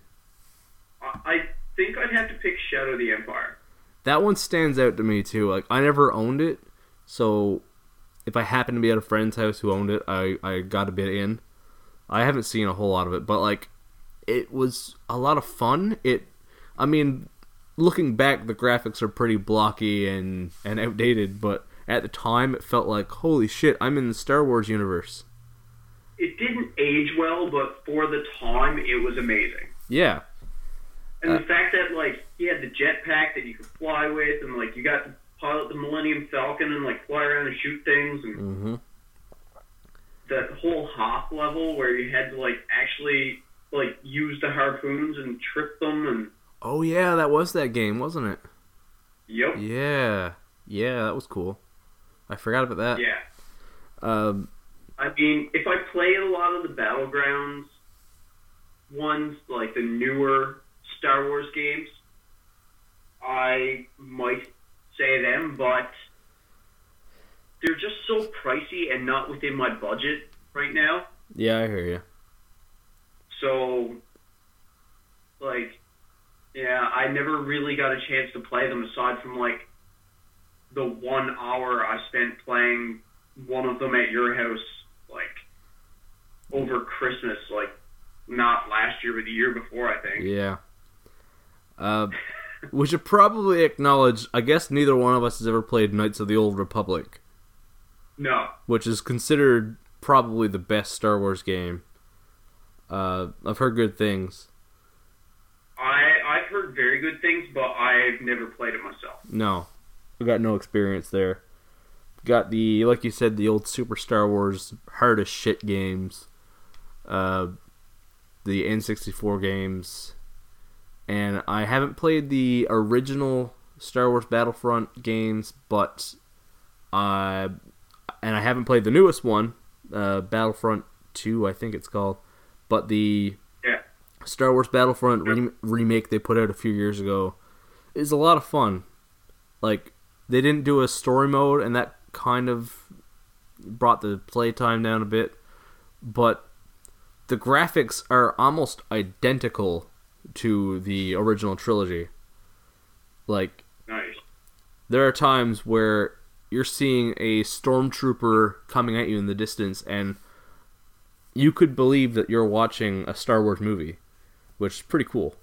I, I think I'd have to pick Shadow of the Empire. That one stands out to me too. Like I never owned it, so if I happen to be at a friend's house who owned it, I I got a bit in. I haven't seen a whole lot of it, but like it was a lot of fun. It, I mean, looking back, the graphics are pretty blocky and and outdated, but at the time it felt like holy shit, I'm in the Star Wars universe. It didn't age well, but for the time, it was amazing. Yeah, And Uh, the fact that like he had the jetpack that you could fly with, and like you got to pilot the Millennium Falcon and like fly around and shoot things, and hmm that whole Hoth level where you had to like actually like use the harpoons and trip them, and Oh yeah, that was that game, wasn't it? Yep. Yeah, yeah, that was cool. I forgot about that. Yeah. Um, I mean, if I play a lot of the Battlegrounds ones, like the newer Star Wars games, I might say them, but they're just so pricey and not within my budget right now. yeah, I hear you. So, like, yeah, I never really got a chance to play them aside from like the one hour I spent playing one of them at your house, like over Christmas, like not last year, but the year before, I think. Yeah. Uh, we should probably acknowledge. I guess neither one of us has ever played Knights of the Old Republic, No, which is considered probably the best Star Wars game. Uh, I've heard good things. I I've heard very good things, but I've never played it myself. No, I got no experience there. Got the like you said the old Super Star Wars hard as shit games, uh, the N64 games, and I haven't played the original Star Wars Battlefront games, but I and I haven't played the newest one, uh, Battlefront Two, I think it's called, but the Yeah. Star Wars Battlefront rem- remake they put out a few years ago is a lot of fun. Like they didn't do a story mode, and that kind of brought the playtime down a bit. But the graphics are almost identical to the original trilogy. Like Nice. there are times where you're seeing a stormtrooper coming at you in the distance and you could believe that you're watching a Star Wars movie, which is pretty cool.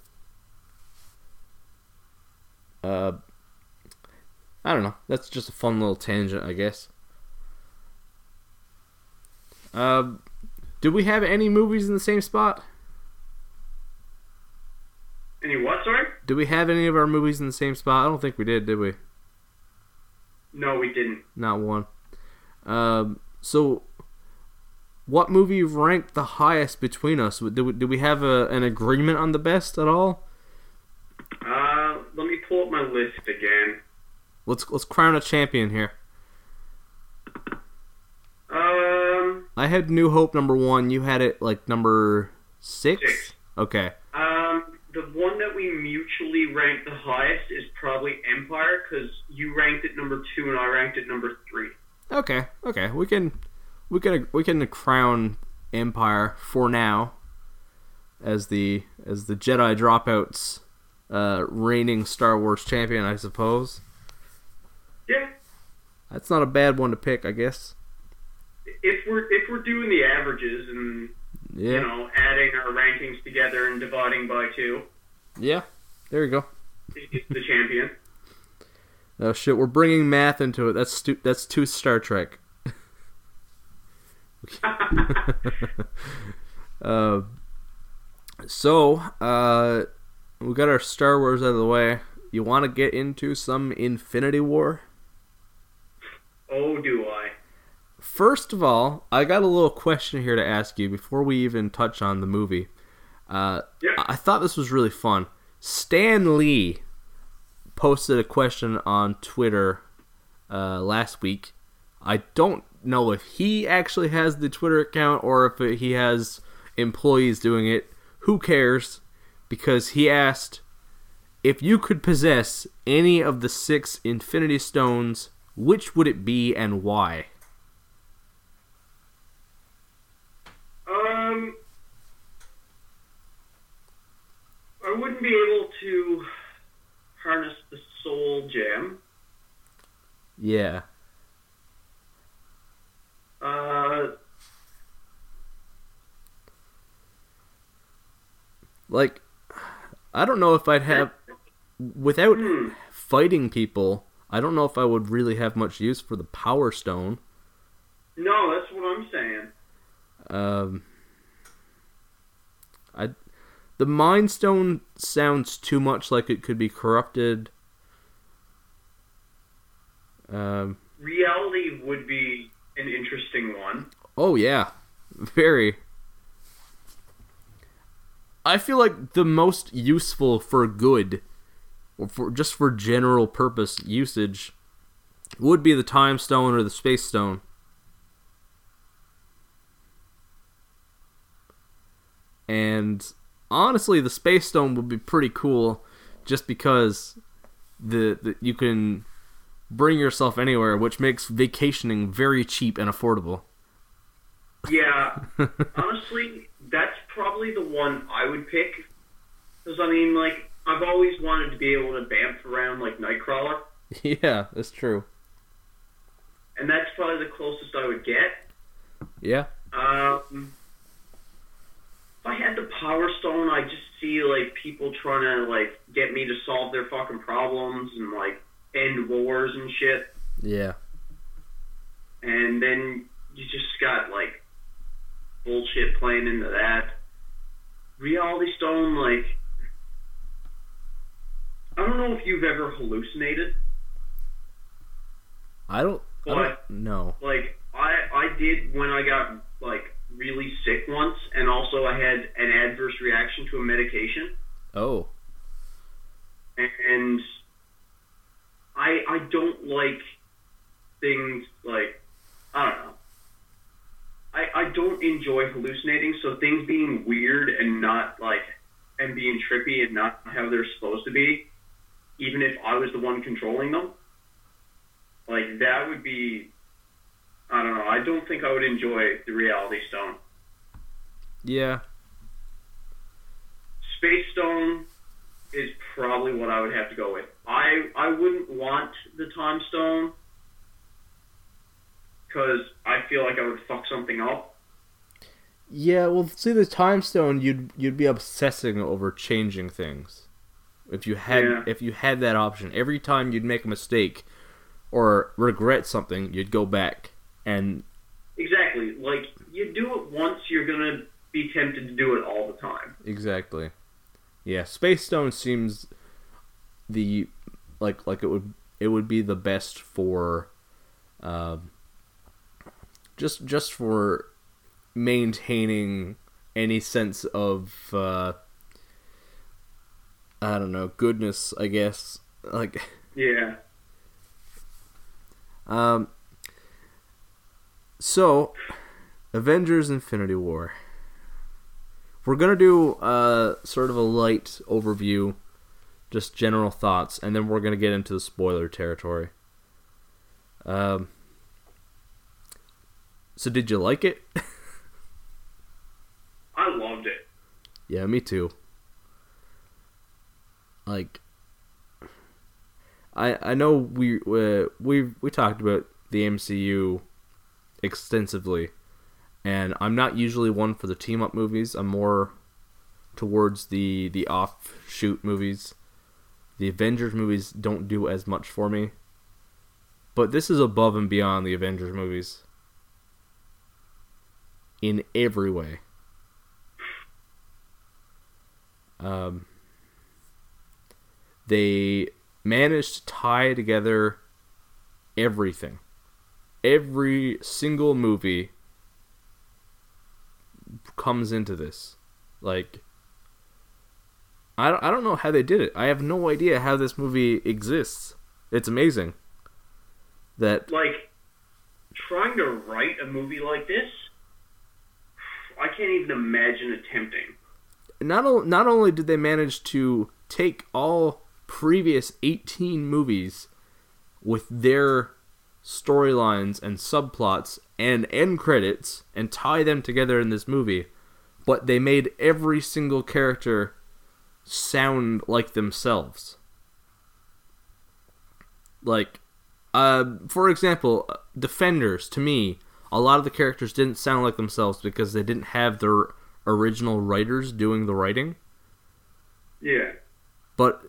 Uh I don't know. That's just a fun little tangent, I guess. Uh, do we have any movies in the same spot? Any what? Sorry? Do we have any of our movies in the same spot? I don't think we did, did we? No, we didn't. Not one. Um, so, what movie ranked the highest between us? Do we, do we have a, an agreement on the best at all? Uh, let me pull up my list again. Let's let's crown a champion here. Um, I had New Hope number one. You had it like number six. Six. Okay. one that we mutually ranked the highest is probably Empire because you ranked it number two and I ranked it number three. Okay. Okay. We can we can we can crown Empire for now as the as the Jedi dropouts uh, reigning Star Wars champion, I suppose. Yeah, That's not a bad one to pick, I guess. if we're if we're doing the averages and Yeah. you know adding our rankings together and dividing by two, Yeah. There you go. the champion. Oh shit, we're bringing math into it. That's stu- that's too Star Trek. uh, so, uh, we got our Star Wars out of the way. You want to get into some Infinity War? oh, do I? First of all, I got a little question here to ask you before we even touch on the movie. Uh, Yeah. I thought this was really fun. Stan Lee posted a question on Twitter uh, last week. I don't know if he actually has the Twitter account or if he has employees doing it. Who cares? Because he asked if you could possess any of the six Infinity Stones, which would it be and why? Um, I wouldn't be able to harness the gem. Yeah. Uh, Like, I don't know if I'd have. Without hmm. fighting people, I don't know if I would really have much use for the Power Stone. No, that's what I'm saying. Um, I, the Mind Stone sounds too much like it could be corrupted. Um, Reality would be an interesting one. oh yeah, very. I feel like the most useful for good, or for just for general purpose usage, would be the time stone or the space stone. And honestly, the space stone would be pretty cool, just because the, the you can bring yourself anywhere, which makes vacationing very cheap and affordable. Yeah, honestly, that's probably the one I would pick. Because I mean, like, I've always wanted to be able to bamf around like Nightcrawler, yeah, that's true. and that's probably the closest I would get. Yeah. Um, if I had the Power Stone, I just see like people trying to like get me to solve their fucking problems and like end wars and shit. Yeah. and then you just got like bullshit playing into that. Reality Stone, like I don't know if you've ever hallucinated. I don't. I What? don't know. Like I I did when I got like really sick once, and also I had an adverse reaction to a medication, Oh. and I I don't like things like I don't know. I, I don't enjoy hallucinating, so things being weird and not like and being trippy and not how they're supposed to be, even if I was the one controlling them, like that would be I don't know. I don't think I would enjoy the reality stone. Yeah. Space Stone is probably what I would have to go with. I I wouldn't want the Time Stone because I feel like I would fuck something up. Yeah. Well, see, the time stone, you'd you'd be obsessing over changing things. If you had Yeah. if you had that option, every time you'd make a mistake or regret something, you'd go back and Exactly. Like you do it once, you're gonna be tempted to do it all the time. exactly. Yeah, space stone seems the like like it would it would be the best for um just just for maintaining any sense of uh I don't know, goodness, I guess. Like Yeah. um so Avengers Infinity War. We're going to do uh sort of a light overview, just general thoughts, and then we're going to get into the spoiler territory. Um So did you like it? I loved it. Yeah, me too. Like, I I know we uh, we we talked about the MCU extensively, and I'm not usually one for the team up movies. I'm more towards the the offshoot movies. The Avengers movies don't do as much for me, but this is above and beyond the Avengers movies in every way. Um, they managed to tie together everything. Every single movie comes into this. Like, I don't, I don't know how they did it. I have no idea how this movie exists. It's amazing. That Like trying to write a movie like this, I can't even imagine attempting. not o- not only did they manage to take all previous 18 movies with their storylines and subplots and end credits and tie them together in this movie, but they made every single character sound like themselves. Like, uh, for example, Defenders, to me, a lot of the characters didn't sound like themselves because they didn't have their original writers doing the writing. Yeah. But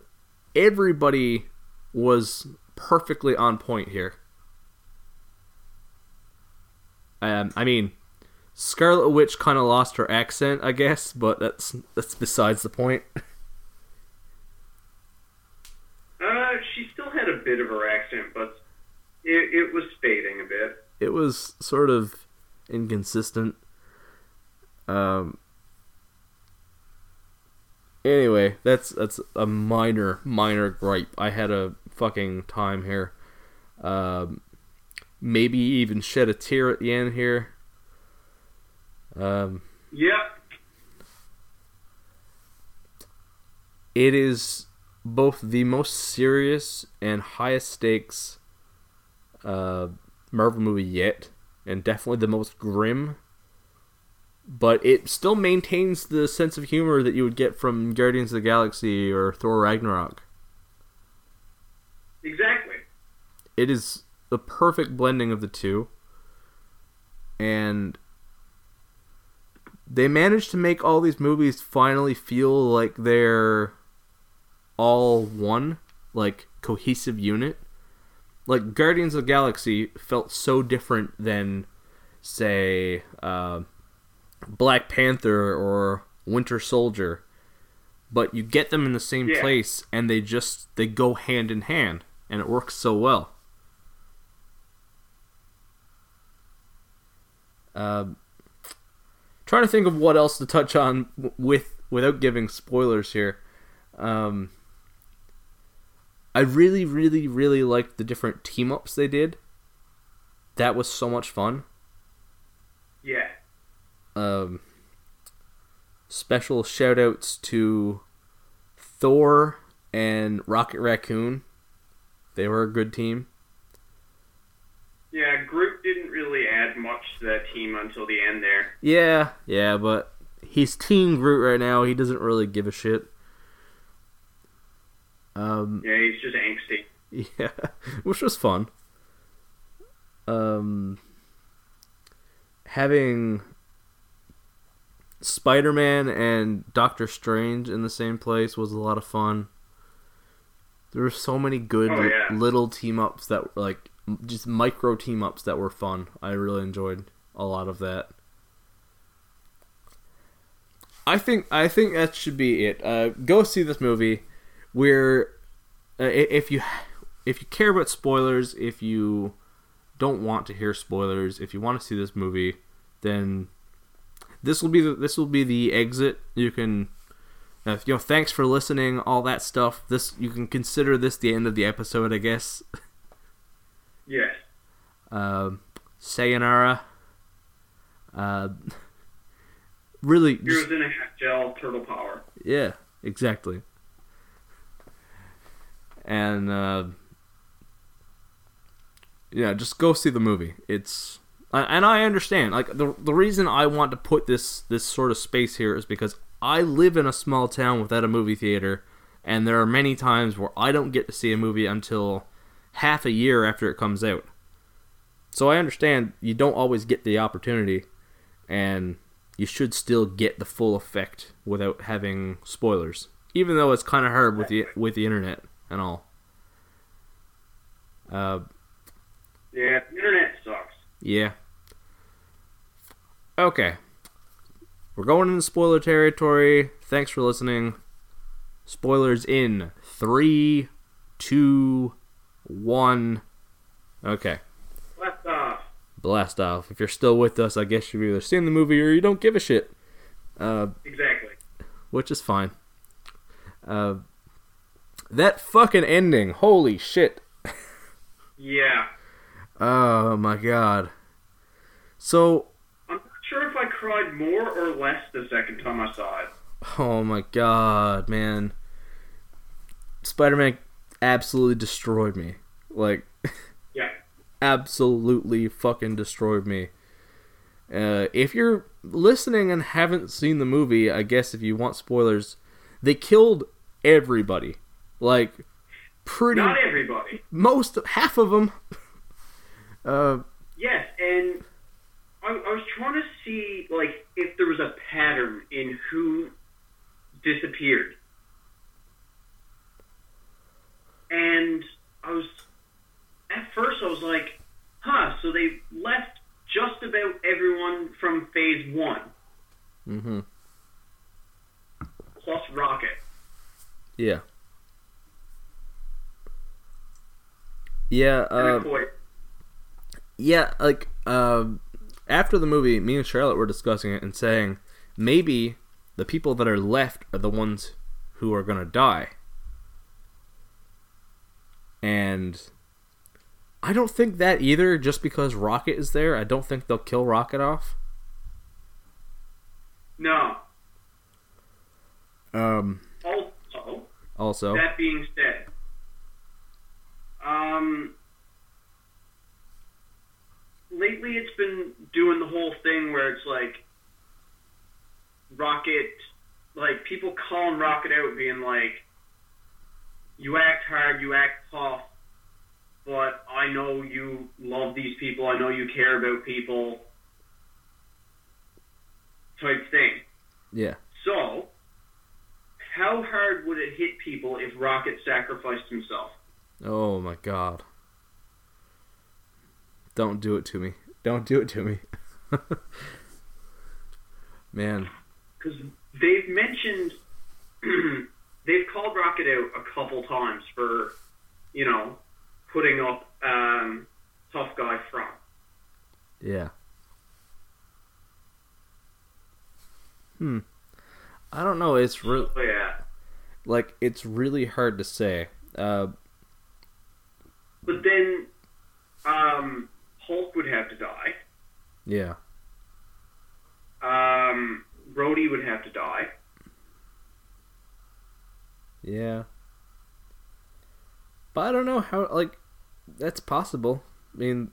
everybody was perfectly on point here. Um, I mean, Scarlet Witch kind of lost her accent, I guess, but that's that's besides the point. Uh, she still had a bit of her accent, but it, it was fading a bit. It was sort of inconsistent. Um, Anyway, that's that's a minor minor gripe. I had a fucking time here. Um, maybe even shed a tear at the end here. Um, Yep. it is both the most serious and highest stakes uh, Marvel movie yet, and definitely the most grim. But it still maintains the sense of humor that you would get from Guardians of the Galaxy or Thor Ragnarok. Exactly. It is the perfect blending of the two. And they managed to make all these movies finally feel like they're all one, like cohesive unit. Like Guardians of the Galaxy felt so different than, say, uh, Black Panther or Winter Soldier. But you get them in the same Yeah. place, and they just they go hand in hand, and it works so well. Um, trying to think of what else to touch on with without giving spoilers here. Um, I really, really, really liked the different team ups they did. That was so much fun. Yeah. Um, special shout outs to Thor and Rocket Raccoon. They were a good team. Yeah, Groot didn't really add much to that team until the end there. Yeah, yeah, but he's Team Groot right now. He doesn't really give a shit. Um, Yeah, he's just angsty. Yeah, which was fun. Um, having Spider Man and Doctor Strange in the same place was a lot of fun. There were so many good Oh, yeah. little team ups that were like just micro team ups that were fun. I really enjoyed a lot of that. I think I think that should be it. Uh, go see this movie. We're uh, if you if you care about spoilers, if you don't want to hear spoilers, if you want to see this movie, then this will be the this will be the exit. You can uh, you know thanks for listening, all that stuff. This you can consider this the end of the episode, I guess. Yes. Um, sayonara. Uh, really, just- Heroes in a half gel, turtle power. Yeah, exactly. And uh, yeah, just go see the movie. It's and I understand. Like the the reason I want to put this this sort of space here is because I live in a small town without a movie theater, and there are many times where I don't get to see a movie until half a year after it comes out. So I understand you don't always get the opportunity, and you should still get the full effect without having spoilers. Even though it's kind of hard with the with the internet and all. Uh, Yeah, the internet sucks. yeah. Okay. We're going into spoiler territory. Thanks for listening. Spoilers in three, two, one. Okay. Left off. Blast off. If you're still with us, I guess you've either seen the movie or you don't give a shit. Uh, Exactly. which is fine. Uh, that fucking ending, holy shit! Yeah. Oh my god. So, I'm not sure if I cried more or less the second time I saw it. oh my god, man. Spider-Man absolutely destroyed me. Like, Yeah. absolutely fucking destroyed me. Uh, if you're listening and haven't seen the movie, I guess if you want spoilers, they killed everybody. Like, pretty Not everybody. most half of them. Uh, Yes, and I, I was trying to see like if there was a pattern in who disappeared, and I was at first I was like, "Huh." So they left just about everyone from Phase One, mm-hmm. plus Rocket. Yeah. Yeah. Uh, yeah. Like um, after the movie, me and Charlotte were discussing it and saying maybe the people that are left are the ones who are going to die. And I don't think that either, just because Rocket is there. I don't think they'll kill Rocket off. No. Um, Also, also, that being said, um, lately it's been doing the whole thing where it's like Rocket, like people calling Rocket out, being like, "You act hard, you act tough, but I know you love these people. I know you care about people." Type thing. yeah. So, how hard would it hit people if Rocket sacrificed himself? Oh my god. Don't do it to me. Don't do it to me. Man, Because they've mentioned, they've called Rocket out a couple times for, you know, putting up um, tough guy front. yeah. Hmm. I don't know. It's real. So, yeah. Like it's really hard to say. Uh, But then, um, Hulk would have to die. Yeah. Um, Rhodey would have to die. Yeah. But I don't know how like that's possible. I mean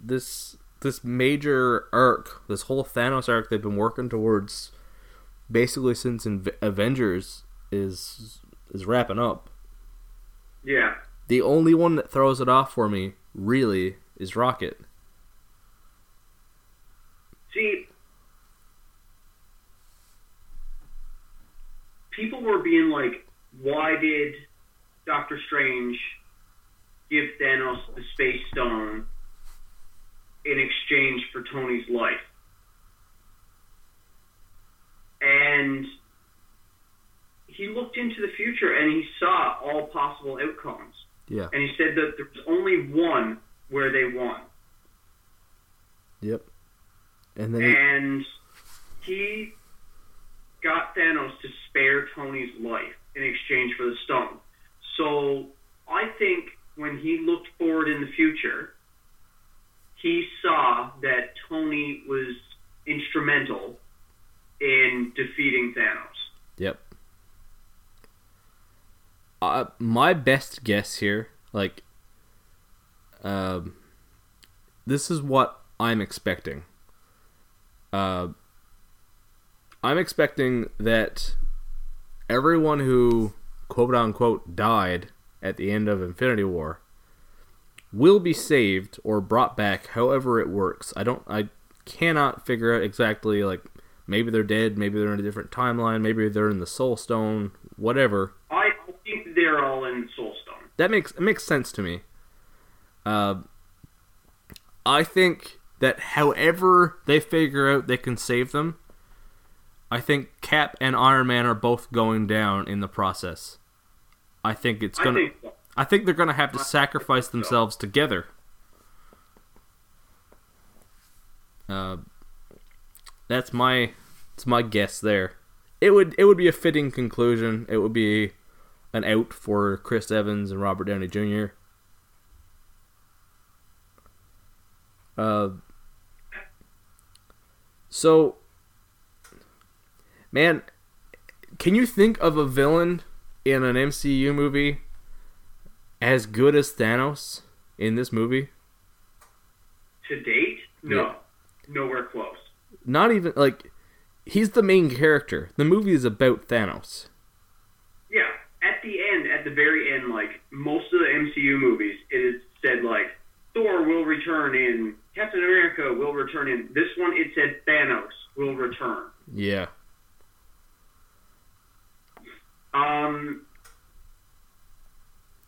this this major arc, this whole Thanos arc they've been working towards basically since Avengers is is wrapping up. Yeah. The only one that throws it off for me really is Rocket. See, people were being like, why did Doctor Strange give Thanos the Space Stone in exchange for Tony's life? And he looked into the future and he saw all possible outcomes. Yeah. And he said that there was only one where they won. Yep. And then he, and he got Thanos to spare Tony's life in exchange for the stone. So I think when he looked forward in the future, he saw that Tony was instrumental in defeating Thanos. Yep. Uh, my best guess here, like, um, this is what I'm expecting. Uh, I'm expecting that everyone who quote unquote died at the end of Infinity War will be saved or brought back however it works. I don't I cannot figure out exactly like maybe they're dead, maybe they're in a different timeline, maybe they're in the soul stone, whatever. I think they're all in Soul Stone. That makes it makes sense to me. Uh, I think that however they figure out they can save them, I think Cap and Iron Man are both going down in the process. I think it's gonna. think so. I think they're gonna have to I sacrifice so. themselves together. Uh, that's my it's my guess there. It would it would be a fitting conclusion. It would be an out for Chris Evans and Robert Downey Jr. Uh, so, man, can you think of a villain in an MCU movie as good as Thanos in this movie? To date, no, Yeah. nowhere close. Not even like he's the main character. The movie is about Thanos. Yeah, at the end, at the very end, like most of the MCU movies, it is said like Thor will return in, Captain America will return in. This one, it said Thanos will return. Yeah. Um,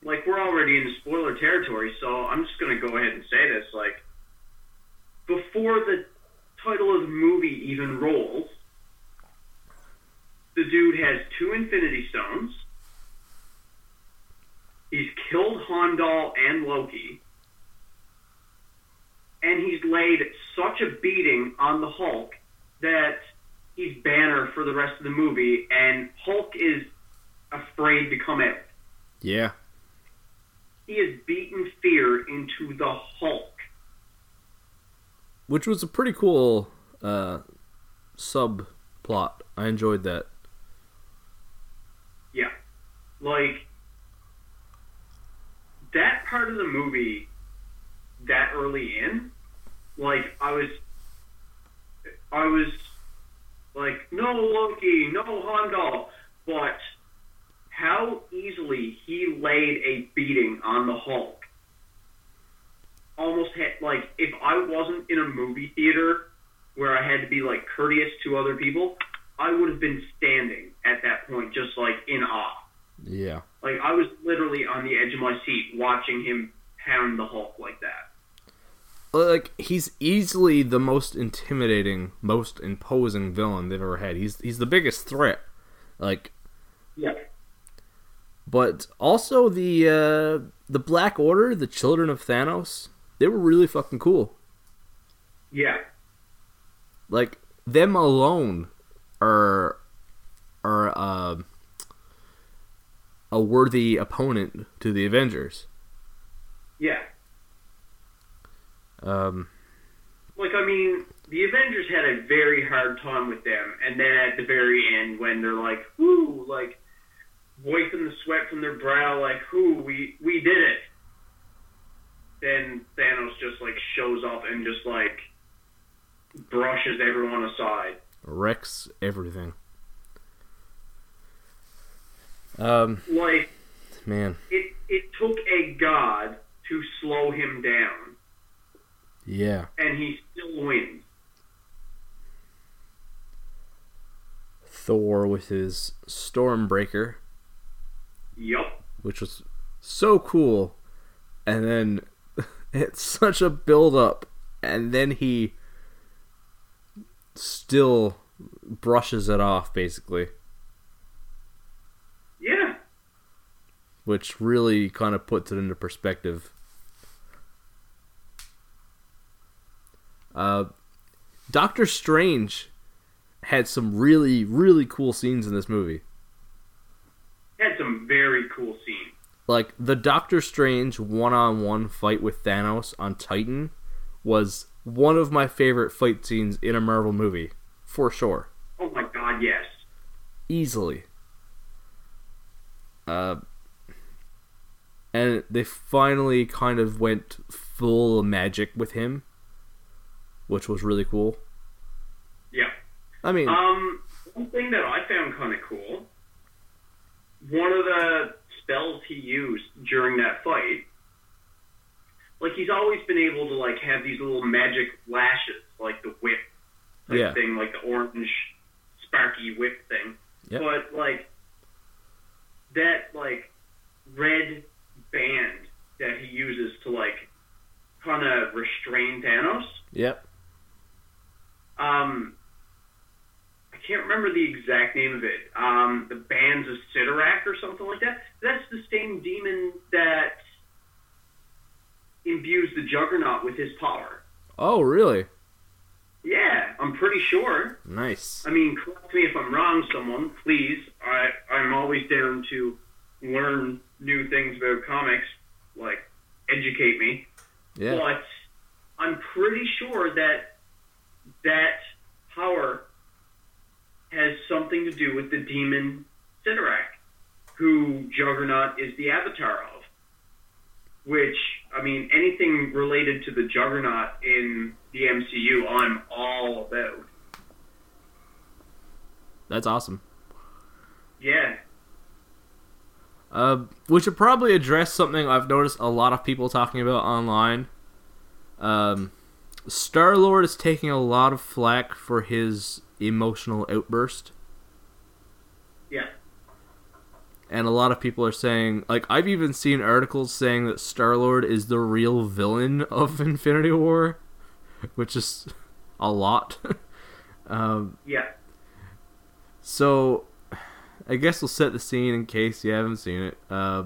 like we're already in spoiler territory, so I'm just gonna go ahead and say this. Like before the title of the movie even rolls, the dude has two Infinity Stones. He's killed Heimdall and Loki. And he's laid such a beating on the Hulk that he's Banner for the rest of the movie, and Hulk is afraid to come out. Yeah. He has beaten fear into the Hulk. Which was a pretty cool uh, subplot. I enjoyed that. Yeah. Like, that part of the movie, that early in, like, I was, I was like, no Loki, no Heimdall, but how easily he laid a beating on the Hulk. Almost had, like, if I wasn't in a movie theater where I had to be, like, courteous to other people, I would have been standing at that point, just, like, in awe. Yeah. Like, I was literally on the edge of my seat watching him pound the Hulk like that. Like he's easily the most intimidating, most imposing villain they've ever had. He's he's the biggest threat. Like Yeah. But also the uh the Black Order, the children of Thanos, they were really fucking cool. Yeah. Like them alone are are uh, a worthy opponent to the Avengers. Yeah. Um, Like, I mean, the Avengers had a very hard time with them, and then at the very end, when they're like, whoo, like, wiping the sweat from their brow, like, whoo, we, we did it. Then Thanos just, like, shows up and just, like, brushes everyone aside. wrecks everything. Um, Like, man, it, it took a god to slow him down, yeah. and he still wins. Thor with his Stormbreaker, Yup. which was so cool, and then it's such a build up, and then he still brushes it off basically, Yeah. which really kind of puts it into perspective. Uh, Doctor Strange had some really, really cool scenes in this movie. Had some very cool scenes. Like the Doctor Strange one-on-one fight with Thanos on Titan was one of my favorite fight scenes in a Marvel movie, for sure, Oh my god, yes. easily. Uh, and they finally kind of went full magic with him, which was really cool. Yeah. I mean, Um, one thing that I found kind of cool, one of the spells he used during that fight, like he's always been able to like have these little magic lashes, like the whip type Yeah. thing, like the orange sparky whip thing. Yep. But like that like red band that he uses to like kind of restrain Thanos. yep, Um, can't remember the exact name of it. Um, the bands of Cyttorak or something like that. That's the same demon that imbues the Juggernaut with his power. oh really? Yeah, I'm pretty sure. Nice. I mean, correct me if I'm wrong, someone, please. I I'm always down to learn new things about comics, like educate me. Yeah, But I'm pretty sure that that power has something to do with the demon Cyttorak, who Juggernaut is the avatar of. Which, I mean, anything related to the Juggernaut in the MCU, I'm all about. that's awesome. Yeah. Uh, we should probably address something I've noticed a lot of people talking about online. Um, Star Lord is taking a lot of flack for his emotional outburst, Yeah. and a lot of people are saying, like, I've even seen articles saying that Star Lord is the real villain of Infinity War, which is a lot. um, Yeah. So, I guess we'll set the scene in case you haven't seen it. Uh,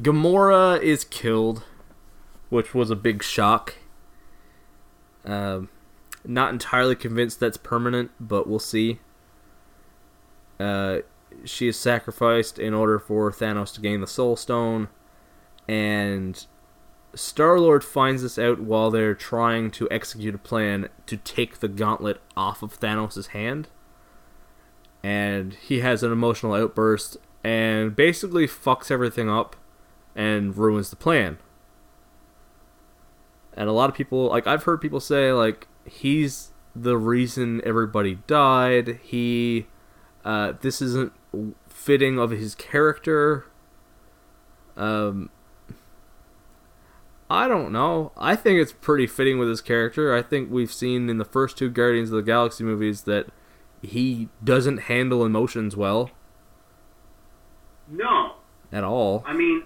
Gamora is killed, which was a big shock. Um, not entirely convinced that's permanent, but we'll see. Uh, she is sacrificed in order for Thanos to gain the Soul Stone, and Star Lord finds this out while they're trying to execute a plan to take the gauntlet off of Thanos' hand. And he has an emotional outburst and basically fucks everything up and ruins the plan. And a lot of people, like, I've heard people say, like, he's the reason everybody died. He, uh, this isn't fitting of his character. Um, I don't know. I think it's pretty fitting with his character. I think we've seen in the first two Guardians of the Galaxy movies that he doesn't handle emotions well. No. At all. I mean,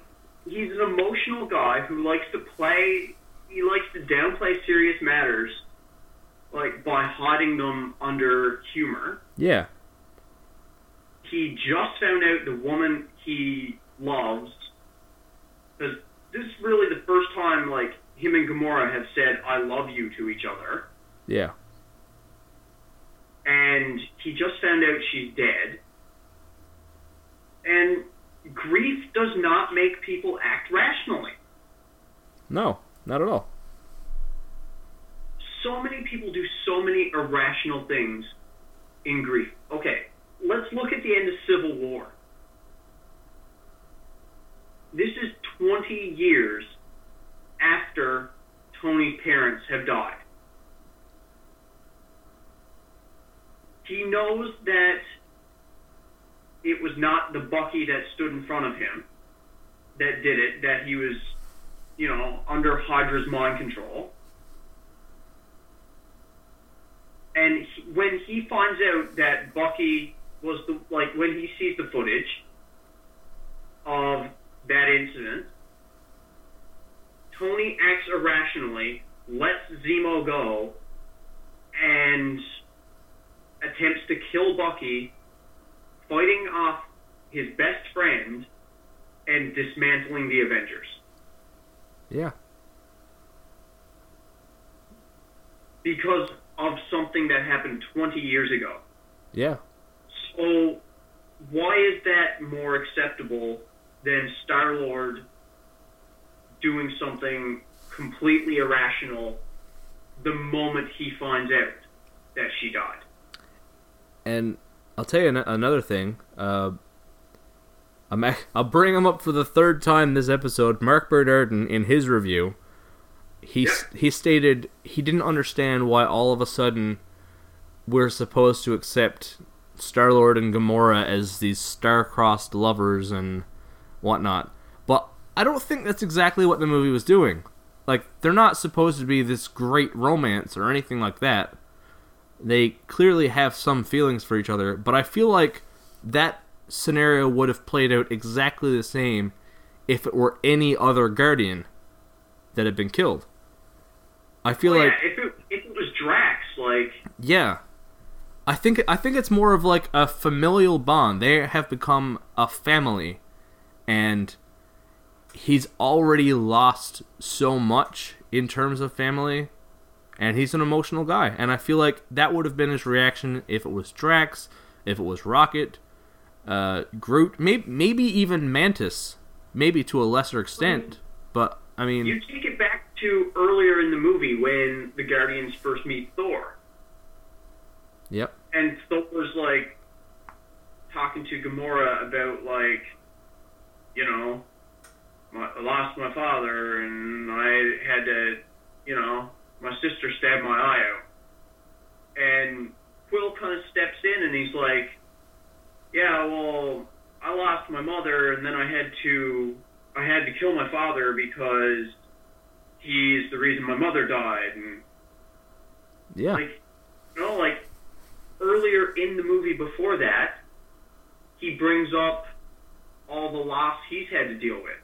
he's an emotional guy who likes to play. He likes to downplay serious matters, like by hiding them under humor. Yeah. He just found out the woman he loves. Because this is really the first time, like him and Gamora have said "I love you" to each other. Yeah. And he just found out she's dead. And grief does not make people act rationally. No, not at all. So many people do so many irrational things in grief. Okay, let's look at the end of Civil War. This is 20 years after Tony's parents have died. He knows that it was not the Bucky that stood in front of him that did it, that he was, you know, under Hydra's mind control. And he, when he finds out that Bucky was the, like, when he sees the footage of that incident, Tony acts irrationally, lets Zemo go, and attempts to kill Bucky fighting off his best friend and dismantling the Avengers. Yeah. Because of something that happened 20 years ago. Yeah. So, why is that more acceptable than Star Lord doing something completely irrational the moment he finds out that she died? And I'll tell you an- another thing. Uh, I'm ac- I'll bring him up for the third time this episode. Marc Bernardin, in his review, he he stated he didn't understand why all of a sudden we're supposed to accept Star Lord and Gamora as these star-crossed lovers and whatnot. But I don't think that's exactly what the movie was doing. Like they're not supposed to be this great romance or anything like that they clearly have some feelings for each other, but I feel like that scenario would have played out exactly the same if it were any other Guardian that had been killed. I feel Well, like yeah, if it, if it was Drax, like, yeah. I think I think it's more of like a familial bond. They have become a family and he's already lost so much in terms of family and he's an emotional guy and I feel like that would have been his reaction if it was Drax, if it was Rocket, uh, Groot, maybe maybe even Mantis, maybe to a lesser extent, but I mean you take it back to earlier in the movie when the Guardians first meet Thor. Yep. and Thor's like talking to Gamora about like, you know, my, I lost my father and I had to, you know, my sister stabbed my eye out. And Quill kind of steps in and he's like, yeah, well, I lost my mother and then I had to, I had to kill my father because he's the reason my mother died and Yeah. like you know like earlier in the movie before that he brings up all the loss he's had to deal with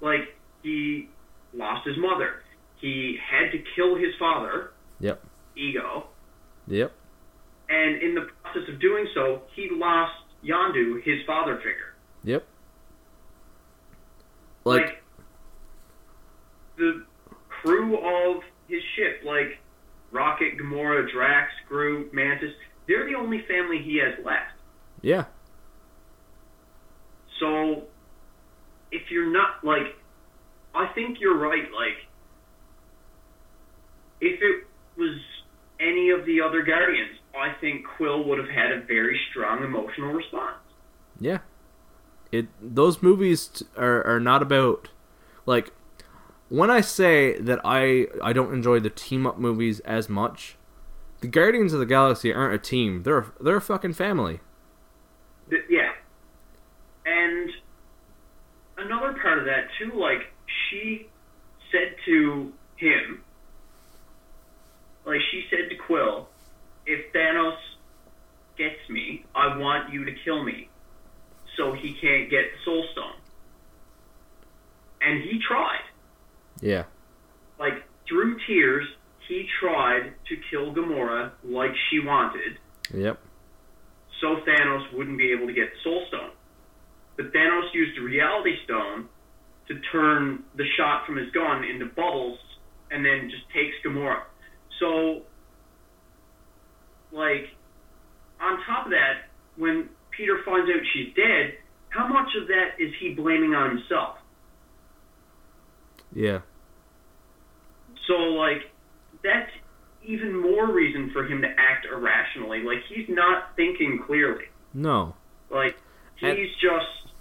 like he lost his mother he had to kill his father Yep. Ego Yep. and in the process of doing so he lost Yondu his father figure Yep. Like, like the crew of his ship, like Rocket, Gamora, Drax, Groot, Mantis, they're the only family he has left. Yeah. So, if you're not like, I think you're right. Like, if it was any of the other Guardians, I think Quill would have had a very strong emotional response. Yeah. It those movies t- are are not about like when I say that I I don't enjoy the team up movies as much, the Guardians of the Galaxy aren't a team. They're a, they're a fucking family. Yeah. And another part of that too, like she said to him, like she said to Quill, if Thanos gets me, I want you to kill me, so he can't get the Soul Stone. And he tried, Yeah. like through tears, he tried to kill Gamora like she wanted, Yep. so Thanos wouldn't be able to get the Soul Stone. But Thanos used the Reality Stone to turn the shot from his gun into bubbles and then just takes Gamora. So, like, on top of that, when Peter finds out she's dead, how much of that is he blaming on himself? Yeah. So, like, that's even more reason for him to act irrationally. Like, he's not thinking clearly. No. Like he's just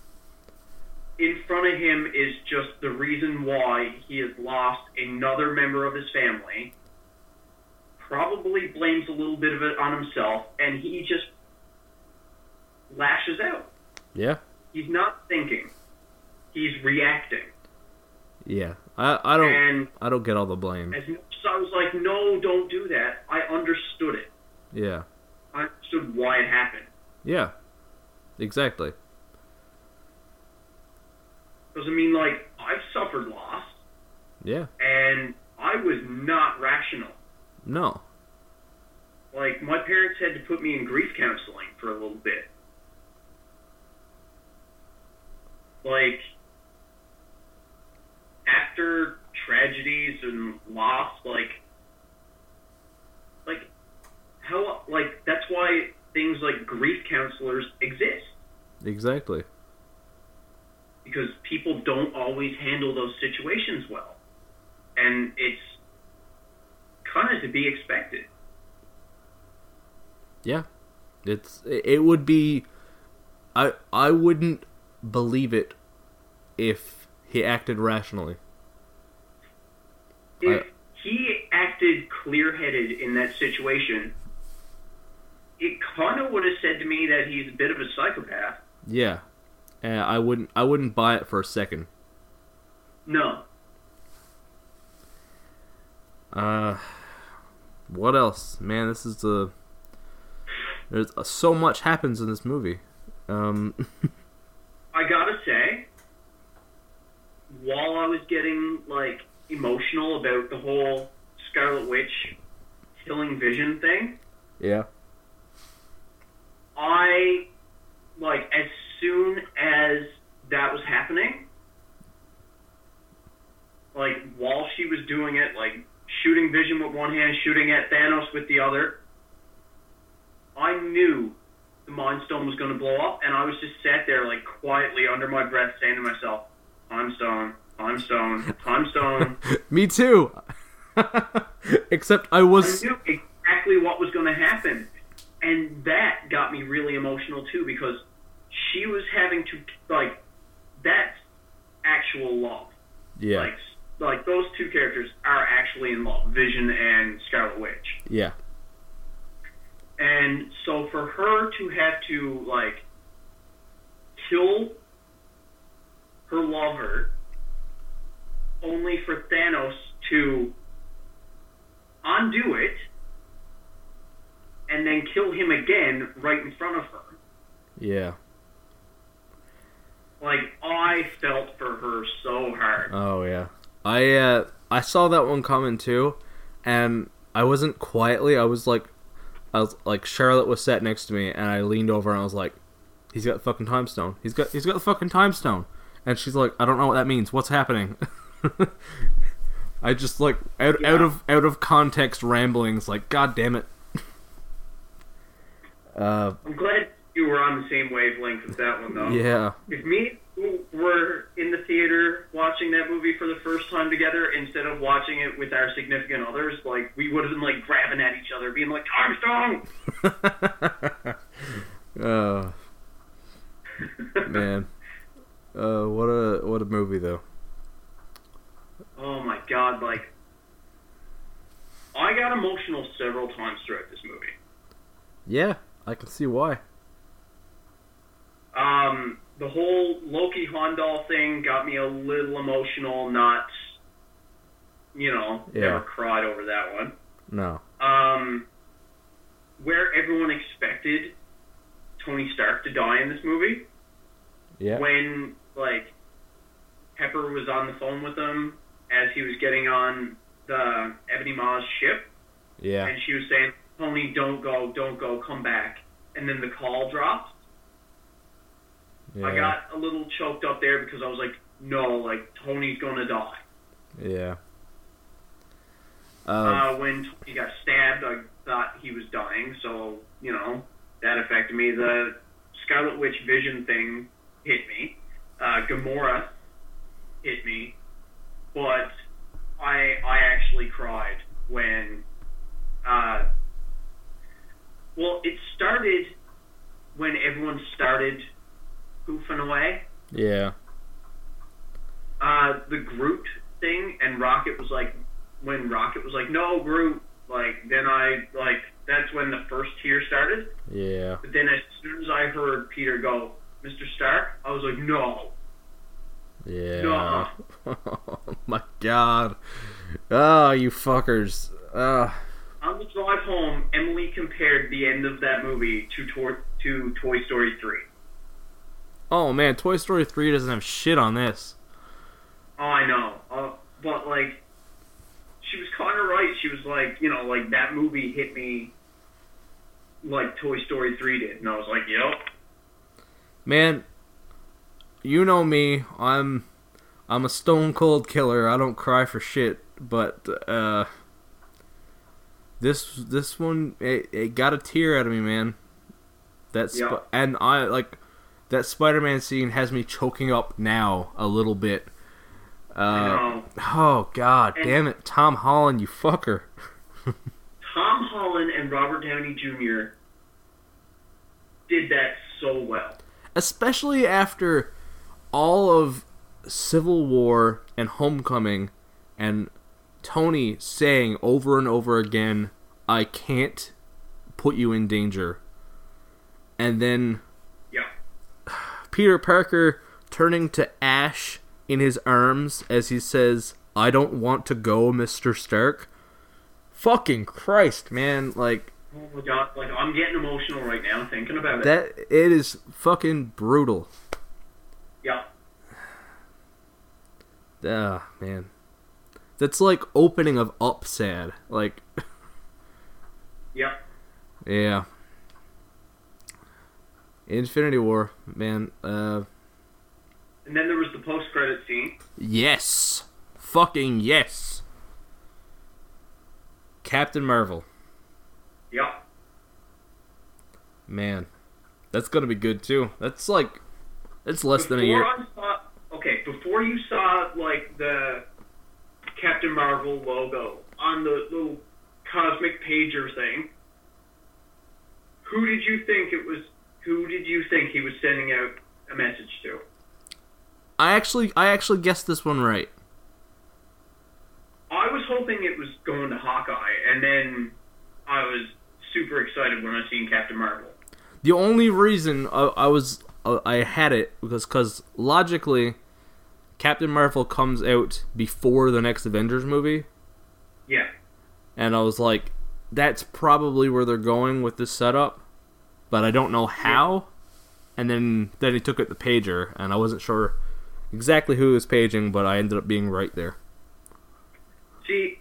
in front of him is just the reason why he has lost another member of his family. Probably blames a little bit of it on himself, and he just lashes out. Yeah. He's not thinking; he's reacting. Yeah. I I don't And I don't get all the blame. as as I was like, "No, don't do that," I understood it. Yeah. I understood why it happened. Yeah. Exactly. Because I mean, like, I've suffered loss, Yeah. and I was not rational. No. Like my parents had to put me in grief counseling for a little bit. Like after tragedies and loss, like like how like that's why things like grief counselors exist Exactly. because people don't always handle those situations well. And it's kind of to be expected. Yeah. It's it would be I I wouldn't believe it if he acted rationally. if I- he acted clear-headed in that situation, it kind of would have said to me that he's a bit of a psychopath. Yeah. Uh, I wouldn't I wouldn't buy it for a second. No, Uh what else? Man, this is the there's uh, so much happens in this movie. Um I gotta say, while I was getting like emotional about the whole Scarlet Witch killing Vision thing, yeah. I like as soon as that was happening, like while she was doing it, like shooting Vision with one hand, shooting at Thanos with the other, I knew the Mind Stone was going to blow up, and I was just sat there like quietly under my breath, saying to myself, "Time Stone, Time Stone, Time Stone." Me too. Except I I was knew exactly what was going to happen, and that got me really emotional too because she was having to like that's actual love. yeah. Like like those two characters are actually in love, Vision and Scarlet Witch. Yeah. And so for her to have to like kill her lover only for Thanos to undo it and then kill him again right in front of her. Yeah. Like I felt for her so hard. Oh yeah. I uh I saw that one coming too, and I wasn't quietly. I was like, I was like Charlotte was sat next to me, and I leaned over and I was like, "He's got the fucking time stone. He's got he's got the fucking time stone." And she's like, "I don't know what that means. What's happening?" I just like out out of out of context ramblings. Like, God damn it. Uh, I'm glad you were on the same wavelength with that one, though. Yeah. If me were in the theater watching that movie for the first time together instead of watching it with our significant others, like we would have been like grabbing at each other, being like Armstrong. oh man. Uh, what a what a movie though. oh my god! Like, I got emotional several times throughout this movie. Yeah, I can see why. Um, the whole Loki Heimdall thing got me a little emotional. Not, you know, Yeah. never cried over that one. No. Um, where everyone expected Tony Stark to die in this movie, Yeah. when like Pepper was on the phone with him as he was getting on the Ebony Maw's ship, Yeah. and she was saying, "Tony, don't go, don't go, come back," and then the call dropped. Yeah. I got a little choked up there because I was like, "No, like Tony's gonna die." Yeah. Uh, Uh, when Tony got stabbed, I thought he was dying, so you know that affected me. The Scarlet Witch Vision thing hit me. Uh, Gamora hit me, but I I actually cried when. Uh, well, it started when everyone started goofing away. yeah. Uh, the Groot thing, and Rocket was like, when Rocket was like, no, Groot, like, then I, like, that's when the first tear started. Yeah. But then as soon as I heard Peter go, Mr. Stark, I was like, no. Yeah. oh my god. Oh, you fuckers. Uh, On the drive home, Emily compared the end of that movie to, tor- to Toy Story 3. oh man, Toy Story 3 doesn't have shit on this. Oh, I know. Uh, but, like, she was kind of right. She was like, you know, like, that movie hit me like Toy Story 3 did. And I was like, yep. Man, you know me. I'm I'm a stone cold killer. I don't cry for shit, but uh this this one it, it got a tear out of me, man. That's Yeah. and I like that Spider-Man scene has me choking up now a little bit. Uh, oh god, And- damn it, Tom Holland, you fucker. Tom Holland and Robert Downey Jr. did that so well. Especially after all of Civil War and Homecoming and Tony saying over and over again, I can't put you in danger. And then Yeah. Peter Parker turning to Ash in his arms as he says, I don't want to go, Mr. Stark. Fucking Christ, man. Like, Oh my god, like I'm getting emotional right now thinking about it. that, it is fucking brutal. yeah. Ah, man. That's like opening of Up sad. Like, Yeah. yeah. Infinity War, man. Uh, And then there was the post credit scene. yes. Fucking yes. Captain Marvel. Yeah. Man. That's gonna be good too. That's like, it's less than a year. Saw, okay, before you saw like the Captain Marvel logo on the little cosmic pager thing, who did you think it was? Who did you think he was sending out a message to? I actually, I actually guessed this one right. I was hoping it was going to Hawkeye, and then I was super excited when I seen Captain Marvel. The only reason I, I was uh, I had it was because logically, Captain Marvel comes out before the next Avengers movie, Yeah. and I was like, that's probably where they're going with this setup, but I don't know how. And then then he took out the pager, and I wasn't sure exactly who was paging, but I ended up being right there. See,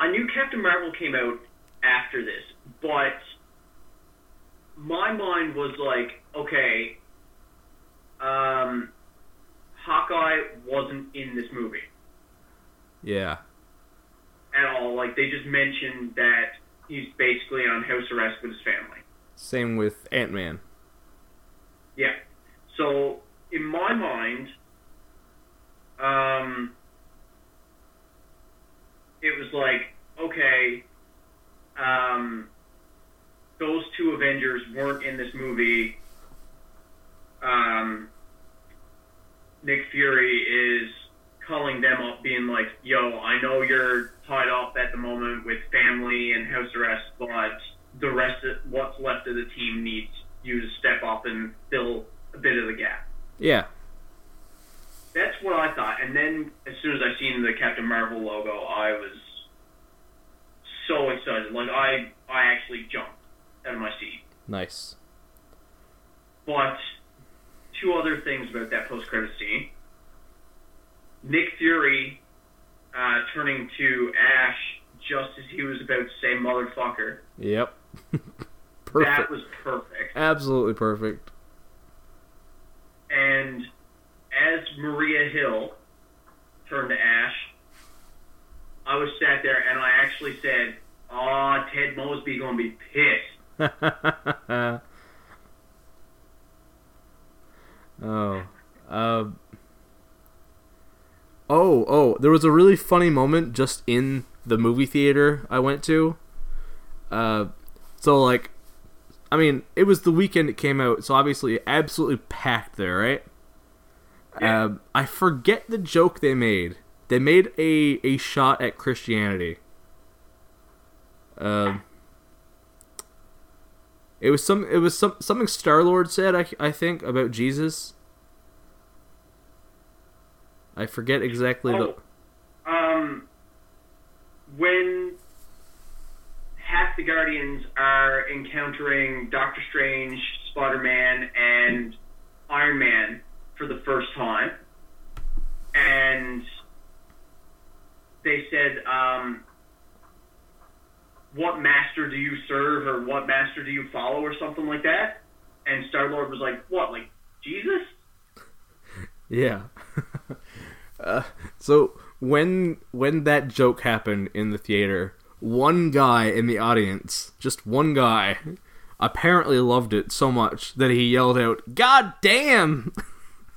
I knew Captain Marvel came out after this, but my mind was like, okay, um, Hawkeye wasn't in this movie. Yeah. At all. Like, they just mentioned that he's basically on house arrest with his family. Same with Ant Man. Yeah. So, in my mind, um, it was like, okay, um, those two Avengers weren't in this movie, um, Nick Fury is calling them up, being like, "Yo, I know you're tied off at the moment with family and house arrest, but the rest of what's left of the team needs you to step up and fill a bit of the gap." Yeah. That's what I thought, and then as soon as I seen the Captain Marvel logo, I was so excited. Like I, I actually jumped out of my seat. Nice. But two other things about that post-credit scene. Nick Fury uh, turning to Ash just as he was about to say "motherfucker." Yep. perfect. That was perfect. Absolutely perfect. And as Maria Hill turned to Ash, I was sat there and I actually said, "Oh, Ted Mosby gonna be pissed." oh. Um. Oh, oh, there was a really funny moment just in the movie theater I went to. Uh, so like, I mean, it was the weekend it came out, so obviously absolutely packed there, right? Yeah. Um, I forget the joke they made. They made a a shot at Christianity. Um, it was some. It was some something Star Lord said. I I think about Jesus. I forget exactly the. Oh, um, when half the Guardians are encountering Doctor Strange, Spider Man, and Iron Man for the first time, and they said, um, "What master do you serve, or what master do you follow, or something like that?" And Star Lord was like, "What, like Jesus?" Yeah. uh, so when when that joke happened in the theater, one guy in the audience, just one guy, apparently loved it so much that he yelled out, "God damn!"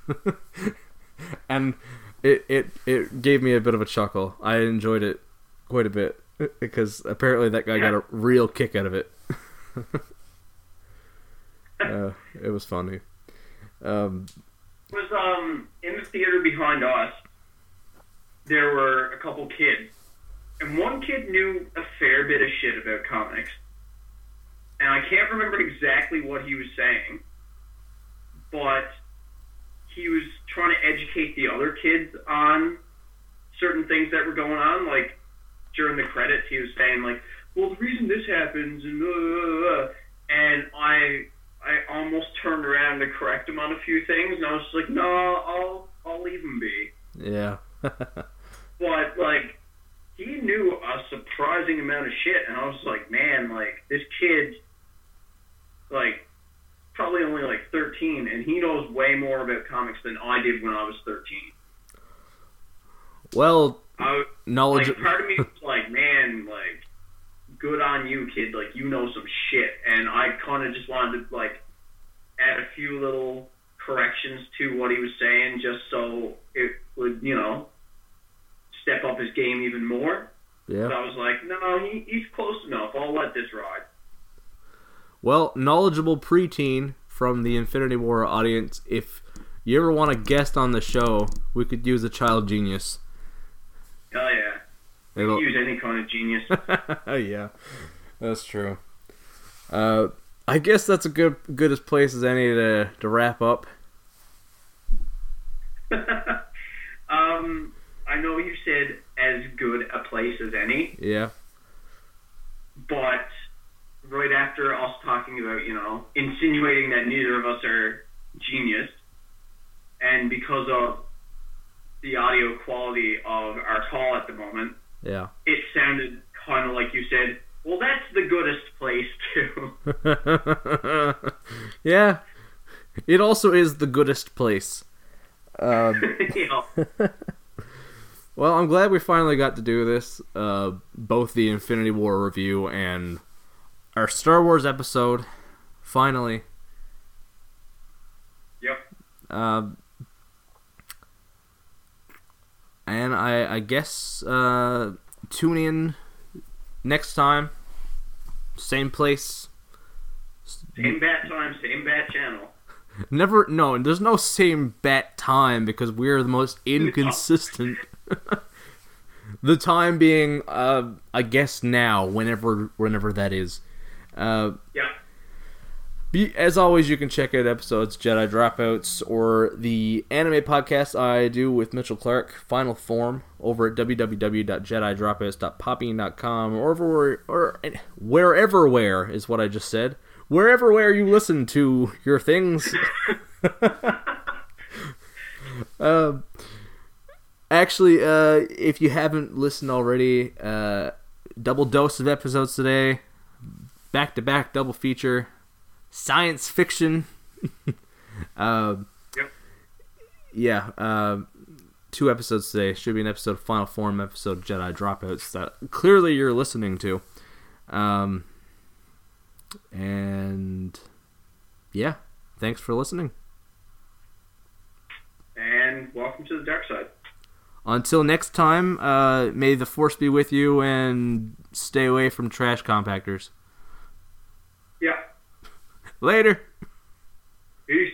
and it it it gave me a bit of a chuckle. I enjoyed it quite a bit because apparently that guy got a real kick out of it. uh, it was funny. Um, it was um in the theater behind us. There were a couple kids, and one kid knew a fair bit of shit about comics, and I can't remember exactly what he was saying, but he was trying to educate the other kids on certain things that were going on. Like during the credits, he was saying like, "Well, the reason this happens," and blah, and I I almost turned around to correct him on a few things, and I was like, "No, I'll I'll leave him be." yeah. But like, he knew a surprising amount of shit, and I was like, "Man, like this kid, like." Probably only like 13, and he knows way more about comics than I did when I was 13. well, I, knowledge. like part of me was like, man, like good on you, kid. Like you know some shit, and I kind of just wanted to like add a few little corrections to what he was saying, just so it would, you know, step up his game even more. yeah. So I was like, no, he, he's close enough. I'll let this ride. Well, knowledgeable preteen from the Infinity War audience. If you ever want a guest on the show, we could use a child genius. It'll, Use any kind of genius. yeah, that's true. Uh, I guess that's a good good as place as any to to wrap up. um, I know you said as good a place as any. Yeah, but right after us talking about, you know, insinuating that neither of us are genius, and because of the audio quality of our call at the moment, yeah. it sounded kind of like you said, well, that's the goodest place, too. yeah. It also is the goodest place. Um, well, I'm glad we finally got to do this. Uh, both the Infinity War review and our Star Wars episode. Finally. yep. Um, and I, I guess uh, tune in next time. Same place. Same bat time, same bat channel. Never, no, there's no same bet time because we're the most inconsistent. the time being, uh, I guess now, whenever, whenever that is. Uh, Yeah. Be, as always, you can check out episodes Jedi Dropouts or the anime podcast I do with Mitchell Clark, Final Form, over at www.jedidropouts.podbean.com or over or wherever where is what I just said. Wherever where you listen to your things. um, actually, uh, if you haven't listened already, uh, double dose of episodes today, back to back double feature science fiction. um, Yep. Yeah, um, two episodes today. Should be an episode of Final Form, episode Jedi Dropouts that clearly you're listening to. Um, and yeah, thanks for listening. And welcome to the dark side. Until next time, uh, may the force be with you and stay away from trash compactors. Yeah. Later. Peace.